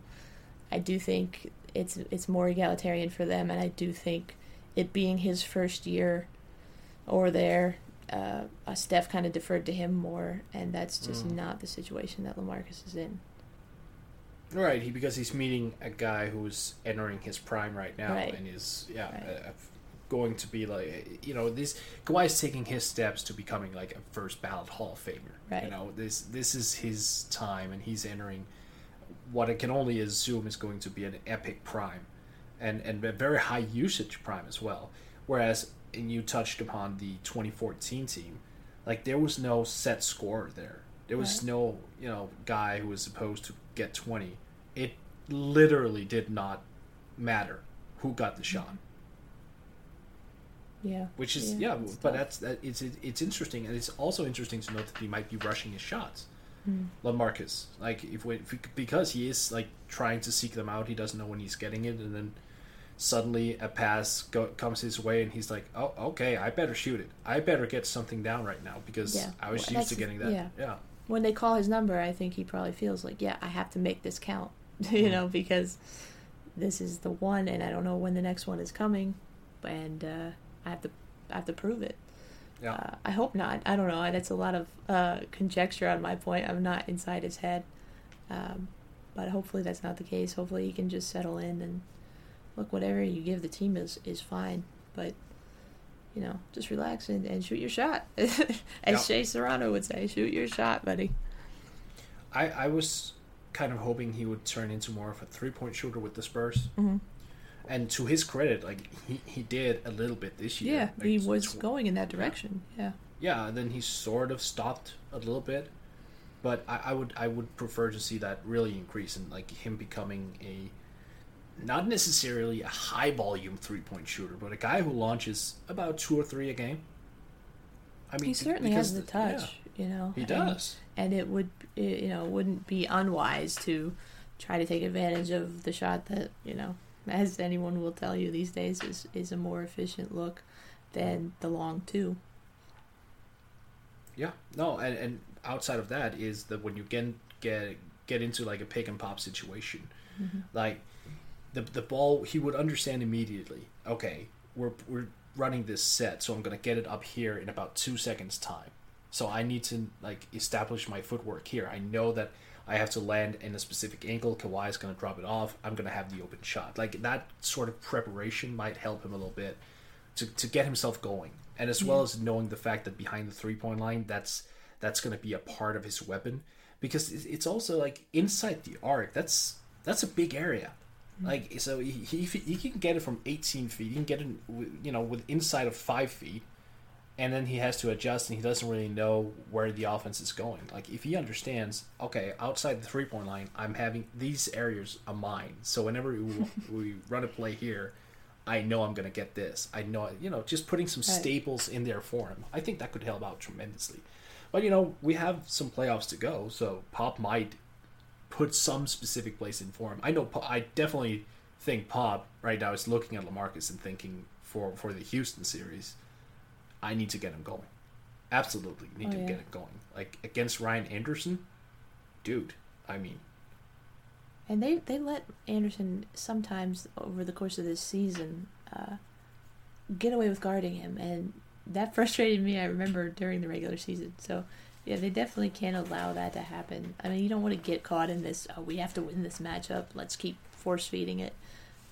I do think it's it's more egalitarian for them, and I do think it being his first year over there, uh, Steph kind of deferred to him more, and that's just not the situation that Lamarcus is in. Right, he because he's meeting a guy who's entering his prime right now Right. and is yeah Right. uh, going to be like you know this Kawhi's taking his steps to becoming like a first ballot Hall of Famer. Right. You know this this is his time and he's entering what I can only assume is going to be an epic prime, and and a very high usage prime as well. Whereas and you touched upon the 2014 team, like there was no set scorer there. There was Right. no you know guy who was supposed to get 20. It literally did not matter who got the shot. Yeah, Which is yeah, it's but tough. that's that, it's it's interesting, and it's also interesting to note that he might be rushing his shots. Hmm. Lamarcus, like if we, if we because he is like trying to seek them out, he doesn't know when he's getting it, and then suddenly a pass go, comes his way, and he's like, "Oh, okay, I better shoot it. I better get something down right now because Yeah. I was Well, used to getting that." yeah. yeah. when they call his number, I think he probably feels like, yeah, I have to make this count, you know, because this is the one, and I don't know when the next one is coming, and uh, I have to, I have to prove it. Yeah. Uh, I hope not. I don't know. That's a lot of uh, conjecture on my point. I'm not inside his head, um, but hopefully that's not the case. Hopefully he can just settle in and look. Whatever you give the team is is fine, but you know, just relax and, and shoot your shot. As Yeah. Shea Serrano would say, shoot your shot, buddy. I, I was kind of hoping he would turn into more of a three point shooter with the Spurs. Mm-hmm. And to his credit, like he, he did a little bit this year. Yeah, Like, he was tw- going in that direction. Yeah. Yeah, then he sort of stopped a little bit, but I, I would I would prefer to see that really increase and like him becoming a not necessarily a high volume three point shooter, but a guy who launches about two or three a game. I mean, He certainly has the yeah, touch, you know. he and- does. and it would it, you know wouldn't be unwise to try to take advantage of the shot that you know as anyone will tell you these days is is a more efficient look than the long two Yeah, no, and, and outside of that is that when you get get get into like a pick and pop situation, mm-hmm. like the the ball, he would understand immediately. Okay, we're we're running this set, so I'm gonna get it up here in about two seconds time. So I need to like establish my footwork here. I know that I have to land in a specific angle. Kawhi is gonna drop it off. I'm gonna have the open shot. Like that sort of preparation might help him a little bit to, to get himself going and as well as knowing the fact that behind the three point line that's that's going to be a part of his weapon because it's also like inside the arc that's that's a big area mm-hmm. like so he, he he can get it from 18 feet he can get it you know with inside of 5 feet and then he has to adjust and he doesn't really know where the offense is going. Like if he understands okay outside the three point line i'm having these areas are mine. So whenever we, we run a play here i know i'm going to get this. I know you know just putting some Right. staples in there for him i think that could help out tremendously. But you know we have some playoffs to go so pop might put some specific place in for him i know Po- i definitely think pop right now is looking at lamarcus and thinking for for the houston series I need to get him going. Absolutely need Oh, to yeah. get him going. Like against Ryan Anderson, dude. I mean, and they they let Anderson sometimes over the course of this season uh, get away with guarding him and that frustrated me I remember during the regular season so yeah they definitely can't allow that to happen I mean you don't want to get caught in this oh we have to win this matchup let's keep force feeding it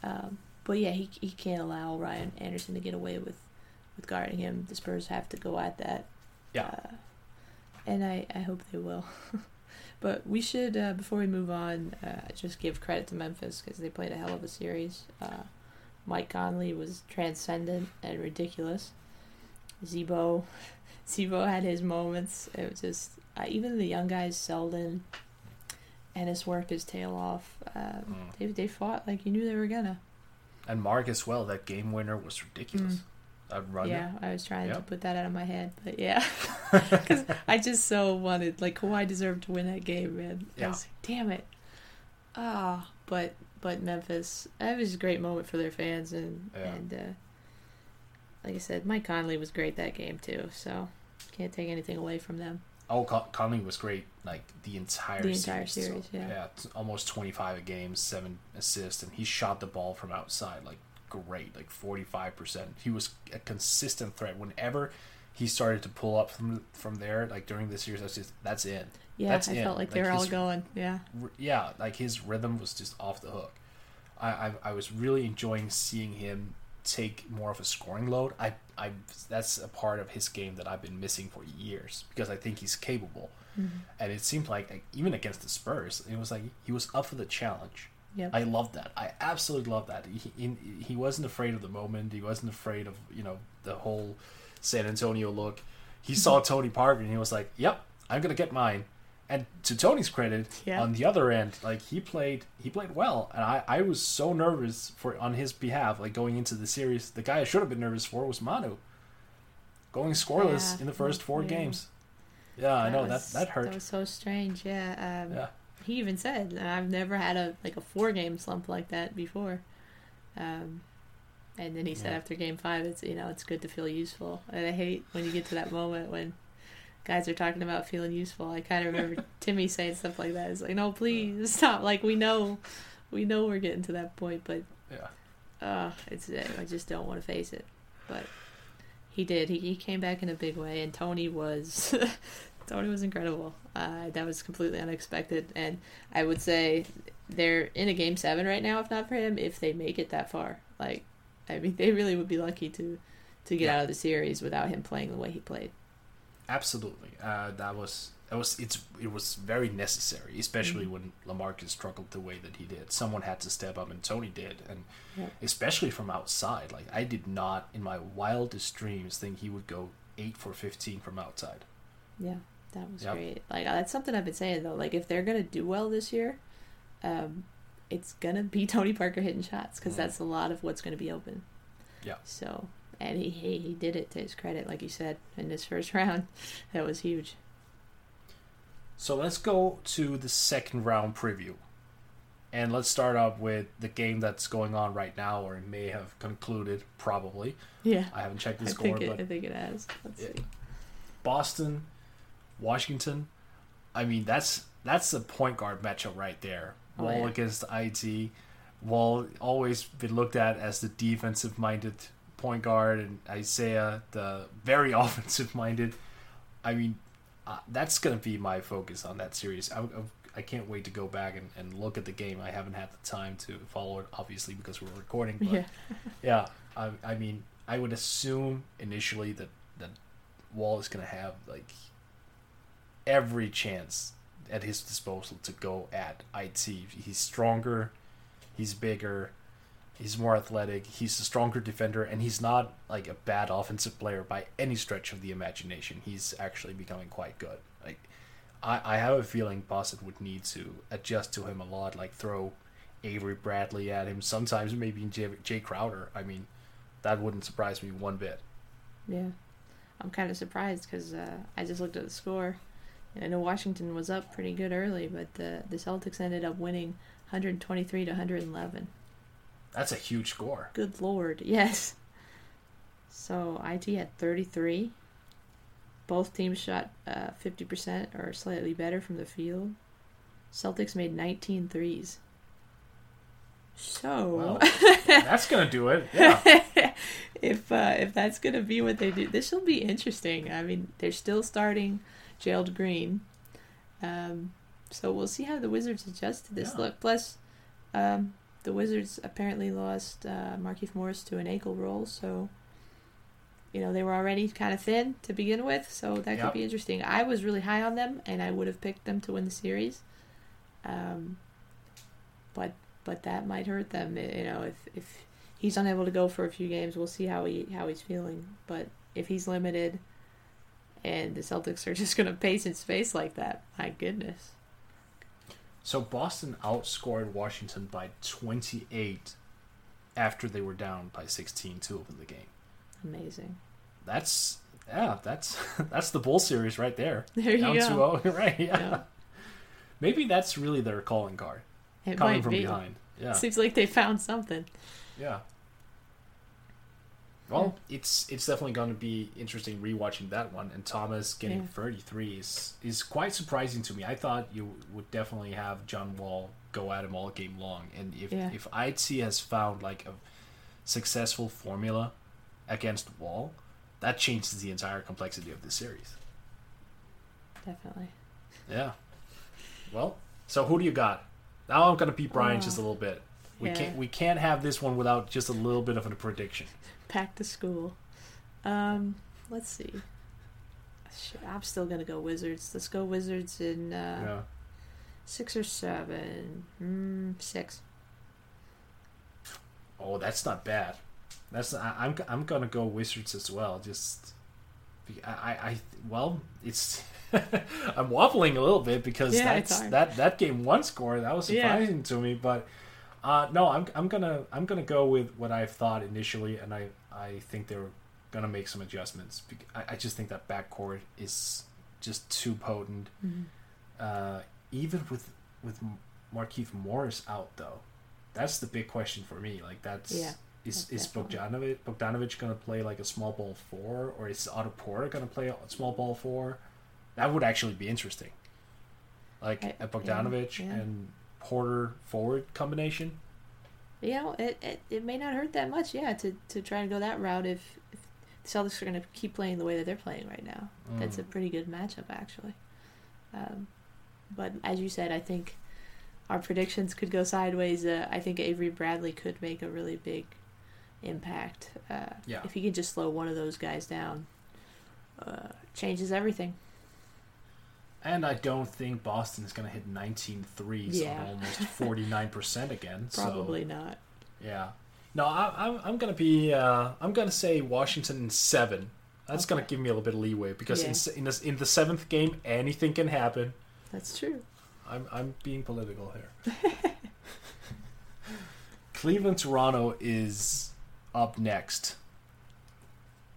um, but yeah he, he can't allow Ryan Anderson to get away with with guarding him the Spurs have to go at that yeah. uh, and I, I hope they will. but we should, uh, before we move on, uh, just give credit to Memphis because they played a hell of a series. Uh, Mike Conley was transcendent and ridiculous. Z-Bo, Z-Bo had his moments. It was just uh, even the young guys, Selden, Ennis worked his tail off. Um, They they fought like you knew they were gonna. and Marc as well. That game winner was ridiculous. Run. Yeah, I was trying to put that out of my head, but yeah, because I just so wanted like Kawhi deserved to win that game, man. I Yeah. was like, damn it. Ah, but but Memphis, that was a great moment for their fans, and Yeah. and uh, like I said, Mike Conley was great that game too. So can't take anything away from them. Oh, Con- Conley was great. Like the entire The entire series. series, yeah. t- almost twenty five a game, seven assists, and he shot the ball from outside like great, like forty five percent. He was a consistent threat. Whenever he started to pull up from from there, like during the series, that's just that's in. Yeah, That's I in. felt like they were all going. Yeah, r- yeah, like his rhythm was just off the hook. I, I I was really enjoying seeing him take more of a scoring load. I I that's a part of his game that I've been missing for years because I think he's capable. Mm-hmm. And it seemed like, like even against the Spurs, it was like he was up for the challenge. Yep. I love that. I absolutely love that. He in, he wasn't afraid of the moment. He wasn't afraid of you know the whole San Antonio look. He saw Tony Parker and he was like, "Yep, I'm gonna get mine." And to Tony's credit, Yeah. on the other end, like he played, he played well, and I, I was so nervous for on his behalf, like going into the series. The guy I should have been nervous for was Manu, going scoreless Yeah. in the first four Yeah. games. Yeah, I know was- that that hurt. That was so strange. Yeah. Um, yeah, he even said I've never had a like a four game slump like that before. Um, and then he said after game five, it's you know it's good to feel useful. And I hate when you get to that moment when guys are talking about feeling useful. I kind of remember Timmy saying stuff like that. It's like no, please stop. Like we know, we know we're getting to that point, but yeah. uh, it's I just don't want to face it. But he did. He he came back in a big way, and Tony was Tony was incredible. Uh, that was completely unexpected, and I would say they're in a game seven right now. If not for him, if they make it that far, like I mean, they really would be lucky to to get Yeah. out of the series without him playing the way he played. Absolutely, uh, that was that was it's it was very necessary, Mm-hmm. especially when Lamarcus struggled the way that he did. Someone had to step up, and Tony did, and Yeah. especially from outside. Like I did not, in my wildest dreams, think he would go eight for fifteen from outside. Yeah, that was Yep. great. Like that's something I've been saying though. Like if they're gonna do well this year, um, it's gonna be Tony Parker hitting shots because Mhm. that's a lot of what's gonna be open. Yeah. So and he, he he did it to his credit, like you said in this first round. That was huge. So let's go to the second round preview. And let's start off with the game that's going on right now, or it may have concluded, probably. Yeah. I haven't checked the I score, it, but I think it has. Let's Yeah. see. Boston, Washington. I mean, that's that's a point guard matchup right there. Oh, Wall yeah. against IT. Wall always been looked at as the defensive minded point guard, and Isaiah the very offensive minded. I mean, uh, that's gonna be my focus on that series. I, I, I can't wait to go back and, and look at the game. I haven't had the time to follow it, obviously, because we're recording. But Yeah. yeah, I, I mean, I would assume initially that that Wall is going to have like every chance at his disposal to go at IT. He's stronger, he's bigger, he's more athletic, he's a stronger defender, and he's not like a bad offensive player by any stretch of the imagination. He's actually becoming quite good. Like, I, I have a feeling Boston would need to adjust to him a lot, like throw Avery Bradley at him, sometimes maybe Jae, Jae Crowder. I mean, that wouldn't surprise me one bit. Yeah. I'm kind of surprised because uh, I just looked at the score. And I know Washington was up pretty good early, but the, the Celtics ended up winning 123 to 111. That's a huge score. Good lord, yes. So IT had 33. Both teams shot uh, 50% or slightly better from the field. Celtics made 19 threes. So, Wow. That's gonna do it. Yeah. if uh, if that's gonna be what they do, this will be interesting. I mean, they're still starting Gerald Green, um, so we'll see how the Wizards adjust to this Yeah. look. Plus, um, the Wizards apparently lost uh, Markieff Morris to an ankle roll, so you know they were already kind of thin to begin with. So that Yep. could be interesting. I was really high on them, and I would have picked them to win the series. Um, but but that might hurt them. You know, if if he's unable to go for a few games, we'll see how he how he's feeling. But if he's limited, and the Celtics are just going to pace in space like that, my goodness. So Boston outscored Washington by 28 after they were down by 16 to open the game. Amazing. That's yeah, that's that's the Bull series right there. There you down go. 2-0, right? Yeah. Yeah. Maybe that's really their calling card, It coming from be. behind. Yeah. Seems like they found something. Yeah. Well, it's it's definitely going to be interesting rewatching that one. And Thomas getting Yeah. 33 is is quite surprising to me. I thought you would definitely have John Wall go at him all game long. And if Yeah. if IT has found like a successful formula against Wall, that changes the entire complexity of this series. Definitely. Yeah. Well, so who do you got? Now I'm going to beat Brian Oh. just a uh, little bit. We Yeah. can't we can't have this one without just a little bit of a prediction. Back to school. Um, let's see. Shit, I'm still gonna go Wizards. Let's go Wizards in uh, yeah. six or seven. Mm, six. Oh, that's not bad. That's I, I'm I'm gonna go Wizards as well. Just I I, I well, it's I'm waffling a little bit because Yeah, that's that that game one score that was Yeah. surprising to me, but uh, no, I'm I'm gonna I'm gonna go with what I've thought initially, and I I think they're gonna make some adjustments. I, I just think that backcourt is just too potent. Mm-hmm. Uh, even with with Markieff Morris out though, that's the big question for me. Like that's Yeah, is that's is definitely- Bogdanovic Bogdanovic gonna play like a small ball four, or is Otto Porter gonna play a small ball four? That would actually be interesting. Like I- Bogdanovic yeah, yeah. and Porter forward combination. You know, it, it, it may not hurt that much, yeah, to, to try and go that route if, if the Celtics are going to keep playing the way that they're playing right now. That's a Mm. pretty good matchup, actually. Um, but as you said, I think our predictions could go sideways. Uh, I think Avery Bradley could make a really big impact. Uh, Yeah. If he can just slow one of those guys down, uh, changes everything. And I don't think Boston is going to hit 19 threes Yeah. on almost 49% again. Probably so, not. Yeah. No, I, I'm, I'm going to be, uh, I'm going to say Washington in seven. That's going to give me a little bit of leeway because in, Yeah. se- in, the, in the seventh game, anything can happen. That's true. I'm, I'm being political here. Cleveland Toronto is up next.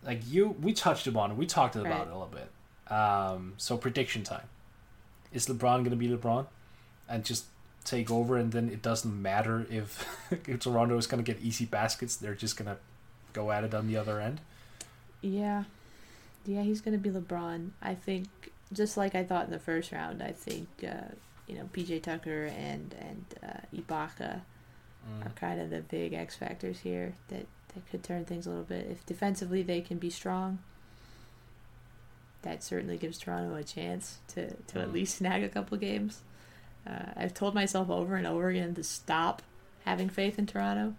Like you, we touched upon it. We talked about Right. it a little bit. Um, so prediction time. Is LeBron going to be LeBron and just take over, and then it doesn't matter if, if Toronto is going to get easy baskets. They're just going to go at it on the other end. Yeah. Yeah, he's going to be LeBron. I think, just like I thought in the first round, I think, uh, you know, PJ Tucker and, and uh, Ibaka are kind of the big X factors here that, that could turn things a little bit. If defensively they can be strong, that certainly gives Toronto a chance to, to at Mm. least snag a couple games. Uh, I've told myself over and over again to stop having faith in Toronto.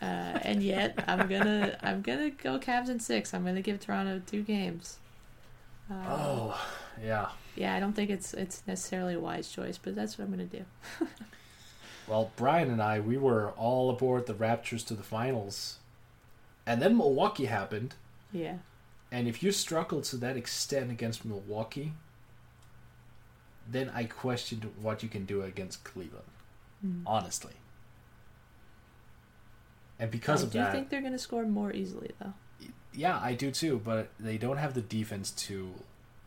Uh, and yet I'm gonna I'm gonna go Cavs in six. I'm gonna give Toronto two games. Uh, Oh, yeah. yeah, I don't think it's it's necessarily a wise choice, but that's what I'm gonna do. Well, Brian and I, we were all aboard the Raptors to the finals. And then Milwaukee happened. Yeah, And if you struggle to that extent against Milwaukee, then I questioned what you can do against Cleveland. Hmm. Honestly. And because I of do that, think they're gonna score more easily though. yeah, I do too. But they don't have the defense to,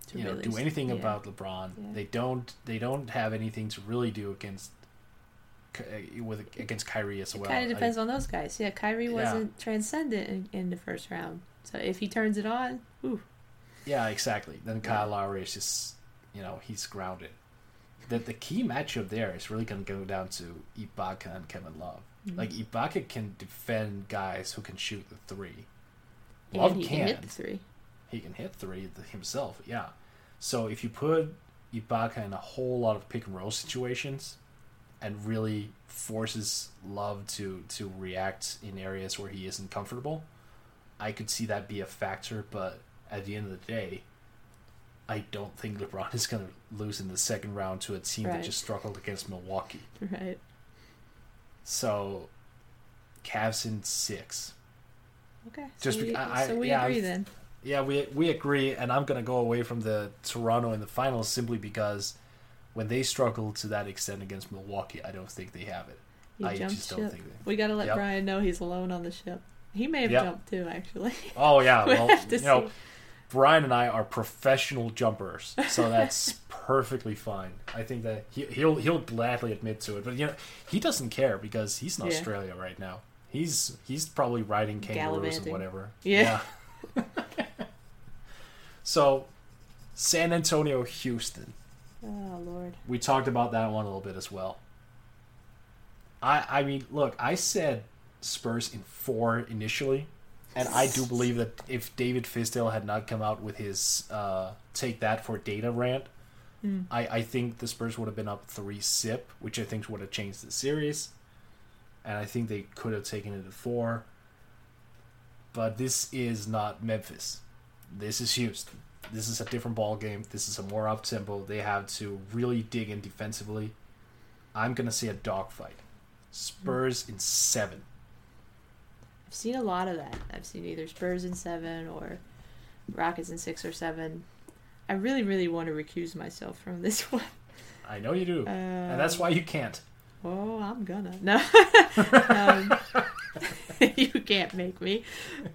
To you know, really do anything yeah. about LeBron. Yeah. They don't. They don't have anything to really do against, Ky- uh, with against Kyrie as It well. kind of depends on those guys. Yeah, Kyrie Yeah. wasn't transcendent in, in the first round, so if he turns it on, ooh, Yeah, exactly. Then Kyle Lowry is just, you know, he's grounded. The the key matchup there is really going to go down to Ibaka and Kevin Love. Mm-hmm. Like Ibaka can defend guys who can shoot the three. and Love he can. can hit the three. He can hit three himself. Yeah. So if you put Ibaka in a whole lot of pick and roll situations, and really forces Love to to react in areas where he isn't comfortable, I could see that be a factor. But at the end of the day, I don't think LeBron is going to lose in the second round to a team that just struggled against Milwaukee. Right. So, Cavs in six. Okay. Just so we, I- so we yeah, agree then. Yeah, we we agree, and I'm gonna go away from the Toronto in the finals simply because when they struggle to that extent against Milwaukee, I don't think they have it. You I just don't ship. think they. We gotta let Yep. Brian know he's alone on the ship. He may have Yep. jumped too, actually. Oh yeah, We'll well have to you know. Brian and I are professional jumpers, so that's perfectly fine. I think that he, he'll he'll gladly admit to it, but you know he doesn't care because he's in Yeah. Australia right now. He's he's probably riding kangaroos and whatever. Yeah. Yeah. so, San Antonio, Houston. oh Lord. We talked about that one a little bit as well. I I mean, look, I said Spurs in four initially, and I do believe that if David Fizdale had not come out with his uh, take that for data rant, I, I think the Spurs would have been up three sip, which I think would have changed the series, and I think they could have taken it to four. But this is not Memphis. This is Houston. This is a different ball game. This is a more up tempo. They have to really dig in defensively. I'm gonna say a dogfight. Spurs in seven. I've seen a lot of that. I've seen either Spurs in seven or Rockets in six or seven. I really, really want to recuse myself from this one. I know you do, and that's why you can't. Oh, I'm gonna. No. um, you can't make me.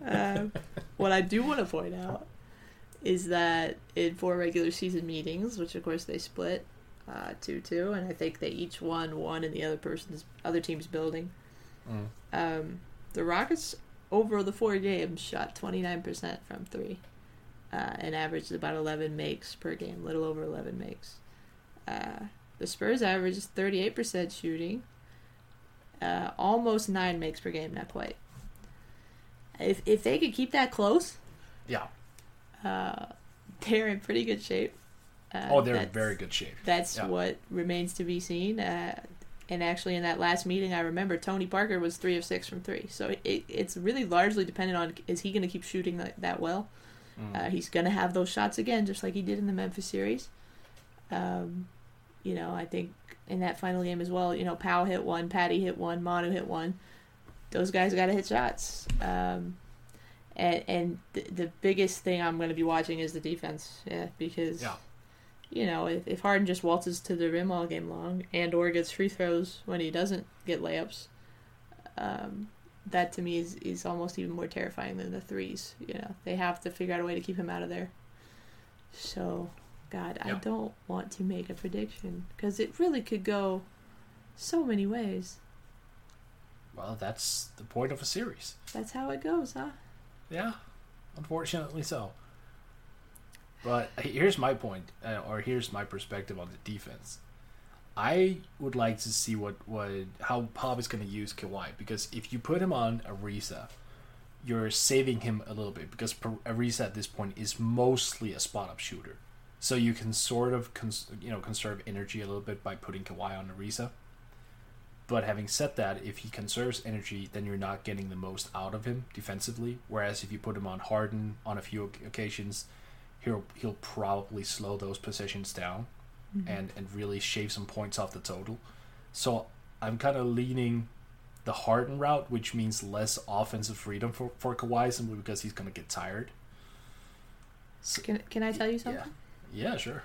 Um, what I do want to point out is that in four regular season meetings, which of course they split uh, two two, and I think they each won one in the other person's other team's building. Um, the Rockets over the four games shot twenty nine percent from three, uh, and averaged about eleven makes per game, little over eleven makes. Uh, the Spurs averaged thirty eight percent shooting, uh, almost nine makes per game, not quite. If if they could keep that close, Yeah. they're in pretty good shape. Uh, Oh, they're in very good shape. That's Yeah. what remains to be seen. And actually in that last meeting, I remember Tony Parker was three of six from three. So it, it, it's really largely dependent on is he going to keep shooting that, that well. Uh, he's going to have those shots again, just like he did in the Memphis series. Um, you know, I think in that final game as well, you know, Pau hit one, Patty hit one, Manu hit one. Those guys got to hit shots. Um, and and the, the biggest thing I'm going to be watching is the defense, yeah, because Yeah. You know if, if Harden just waltzes to the rim all game long and or gets free throws when he doesn't get layups, um, that to me is is almost even more terrifying than the threes. You know they have to figure out a way to keep him out of there. So, God, I don't want to make a prediction because it really could go so many ways. Well, that's the point of a series. That's how it goes, huh? Yeah, unfortunately so. But here's my point, uh, or here's my perspective on the defense. I would like to see what, what how Pop is going to use Kawhi because if you put him on Ariza, you're saving him a little bit because Ariza at this point is mostly a spot up shooter, so you can sort of cons- you know conserve energy a little bit by putting Kawhi on Ariza. But having said that, if he conserves energy, then you're not getting the most out of him defensively. Whereas if you put him on Harden on a few occasions, he'll he'll probably slow those possessions down, and and really shave some points off the total. So I'm kind of leaning the Harden route, which means less offensive freedom for for Kawhi simply because he's gonna get tired. Can Can I tell you something? Yeah, yeah, sure.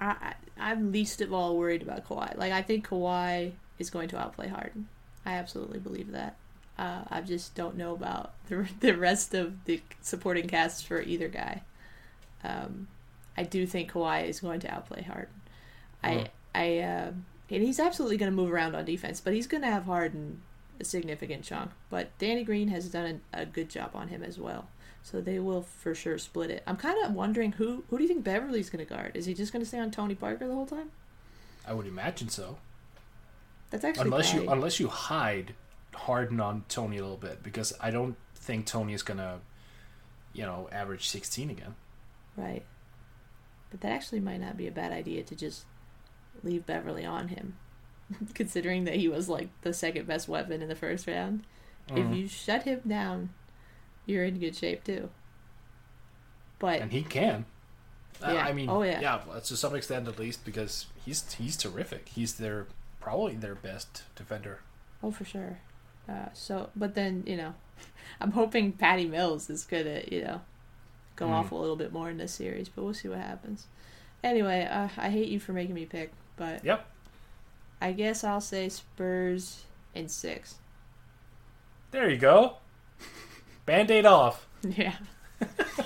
I, I I'm least of all worried about Kawhi. Like I think Kawhi is going to outplay Harden. I absolutely believe that. Uh, I just don't know about the the rest of the supporting cast for either guy. Um, I do think Kawhi is going to outplay Harden. I I uh, and he's absolutely going to move around on defense, but he's going to have Harden a significant chunk. But Danny Green has done a, a good job on him as well. So they will for sure split it. I'm kind of wondering who who do you think Beverley's going to guard? Is he just going to stay on Tony Parker the whole time? I would imagine so. That's actually unless you unless you hide Harden on Tony a little bit because I don't think Tony is gonna, you know, average 16 again. Right. But that actually might not be a bad idea to just leave Beverley on him, considering that he was like the second best weapon in the first round. If Mhm. you shut him down, you're in good shape too. But and he can. Uh, Yeah. I mean, Oh, yeah. yeah, to some extent at least because he's he's terrific. He's their probably their best defender. Oh, for sure. Uh, so, but then you know, I'm hoping Patty Mills is gonna you know go Mm. off a little bit more in this series, but we'll see what happens. Anyway, uh, I hate you for making me pick, but Yep. I guess I'll say Spurs in six. There you go. Band-aid off. Yeah.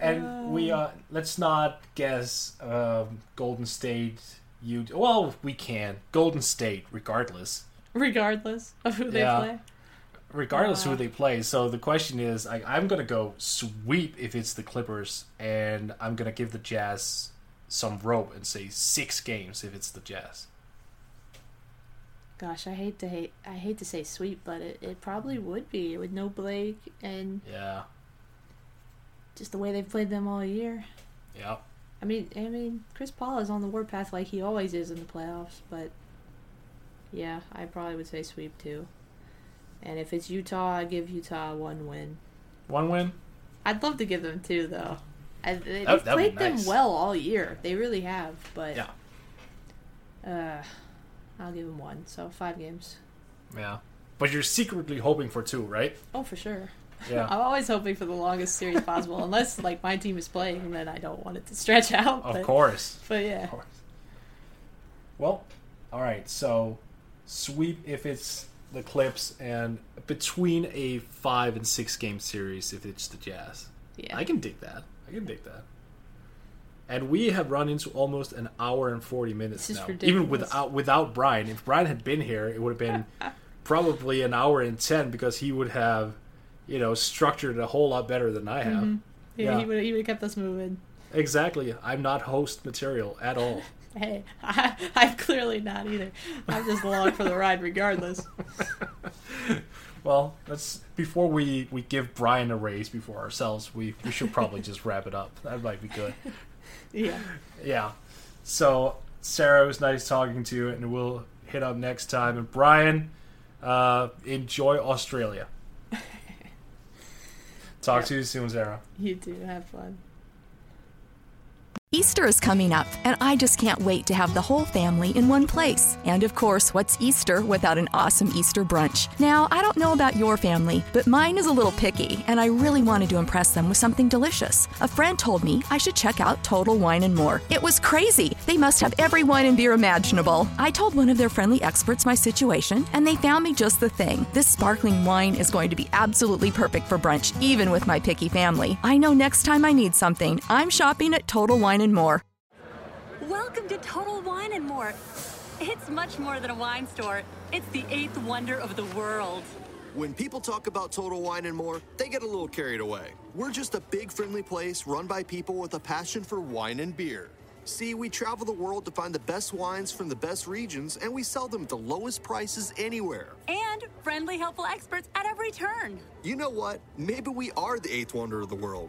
And we uh let's not guess um, Golden State you well, we can. Golden State regardless. Regardless of who they Yeah. play. Regardless who they play. So the question is, I, I'm gonna go sweep if it's the Clippers, and I'm gonna give the Jazz some rope and say six games if it's the Jazz. Gosh, I hate to hate I hate to say sweep, but it, it probably would be with no Blake and Yeah, just the way they've played them all year. yeah. I mean, I mean, Chris Paul is on the warpath like he always is in the playoffs, but yeah, I probably would say sweep too. And if it's Utah, I give Utah one win. One win. I'd love to give them two though. I, they, That- they've that'd be played them well all year. They really have, but Yeah, uh, I'll give them one. So five games. yeah. But you're secretly hoping for two, right? Oh, for sure. Yeah, I'm always hoping for the longest series possible, unless like my team is playing, then I don't want it to stretch out. of course. But yeah, Of course. Well, all right. So sweep if it's the Clips, and between a five and six game series if it's the Jazz. yeah. I can dig that. I can dig that. And we have run into almost an hour and forty minutes now, ridiculous. even without without Brian. If Brian had been here, it would have been probably an hour and ten because he would have, you know, structured a whole lot better than I have. yeah, yeah. he would he would have kept us moving. Exactly. I'm not host material at all. Hey, I, I'm clearly not either. I'm just along for the ride, regardless. Well, let's before we we give Brian a raise before ourselves, we we should probably just wrap it up. That might be good. Yeah, Yeah. So Sarah, it was nice talking to you, and we'll hit up next time. And Brian, uh, enjoy Australia. Talk to you soon, Sarah. You do have fun. Easter is coming up, and I just can't wait to have the whole family in one place. And of course, what's Easter without an awesome Easter brunch? Now, I don't know about your family, but mine is a little picky, and I really wanted to impress them with something delicious. A friend told me I should check out Total Wine and More. It was crazy. They must have every wine and beer imaginable. I told one of their friendly experts my situation, and they found me just the thing. This sparkling wine is going to be absolutely perfect for brunch, even with my picky family. I know next time I need something, I'm shopping at Total Wine and More. Welcome to Total Wine and More. It's much more than a wine store. It's the eighth wonder of the world. When people talk about Total Wine and More, they get a little carried away. We're just a big, friendly place run by people with a passion for wine and beer. See, we travel the world to find the best wines from the best regions, and we sell them at the lowest prices anywhere. And friendly, helpful experts at every turn. You know what? Maybe we are the eighth wonder of the world.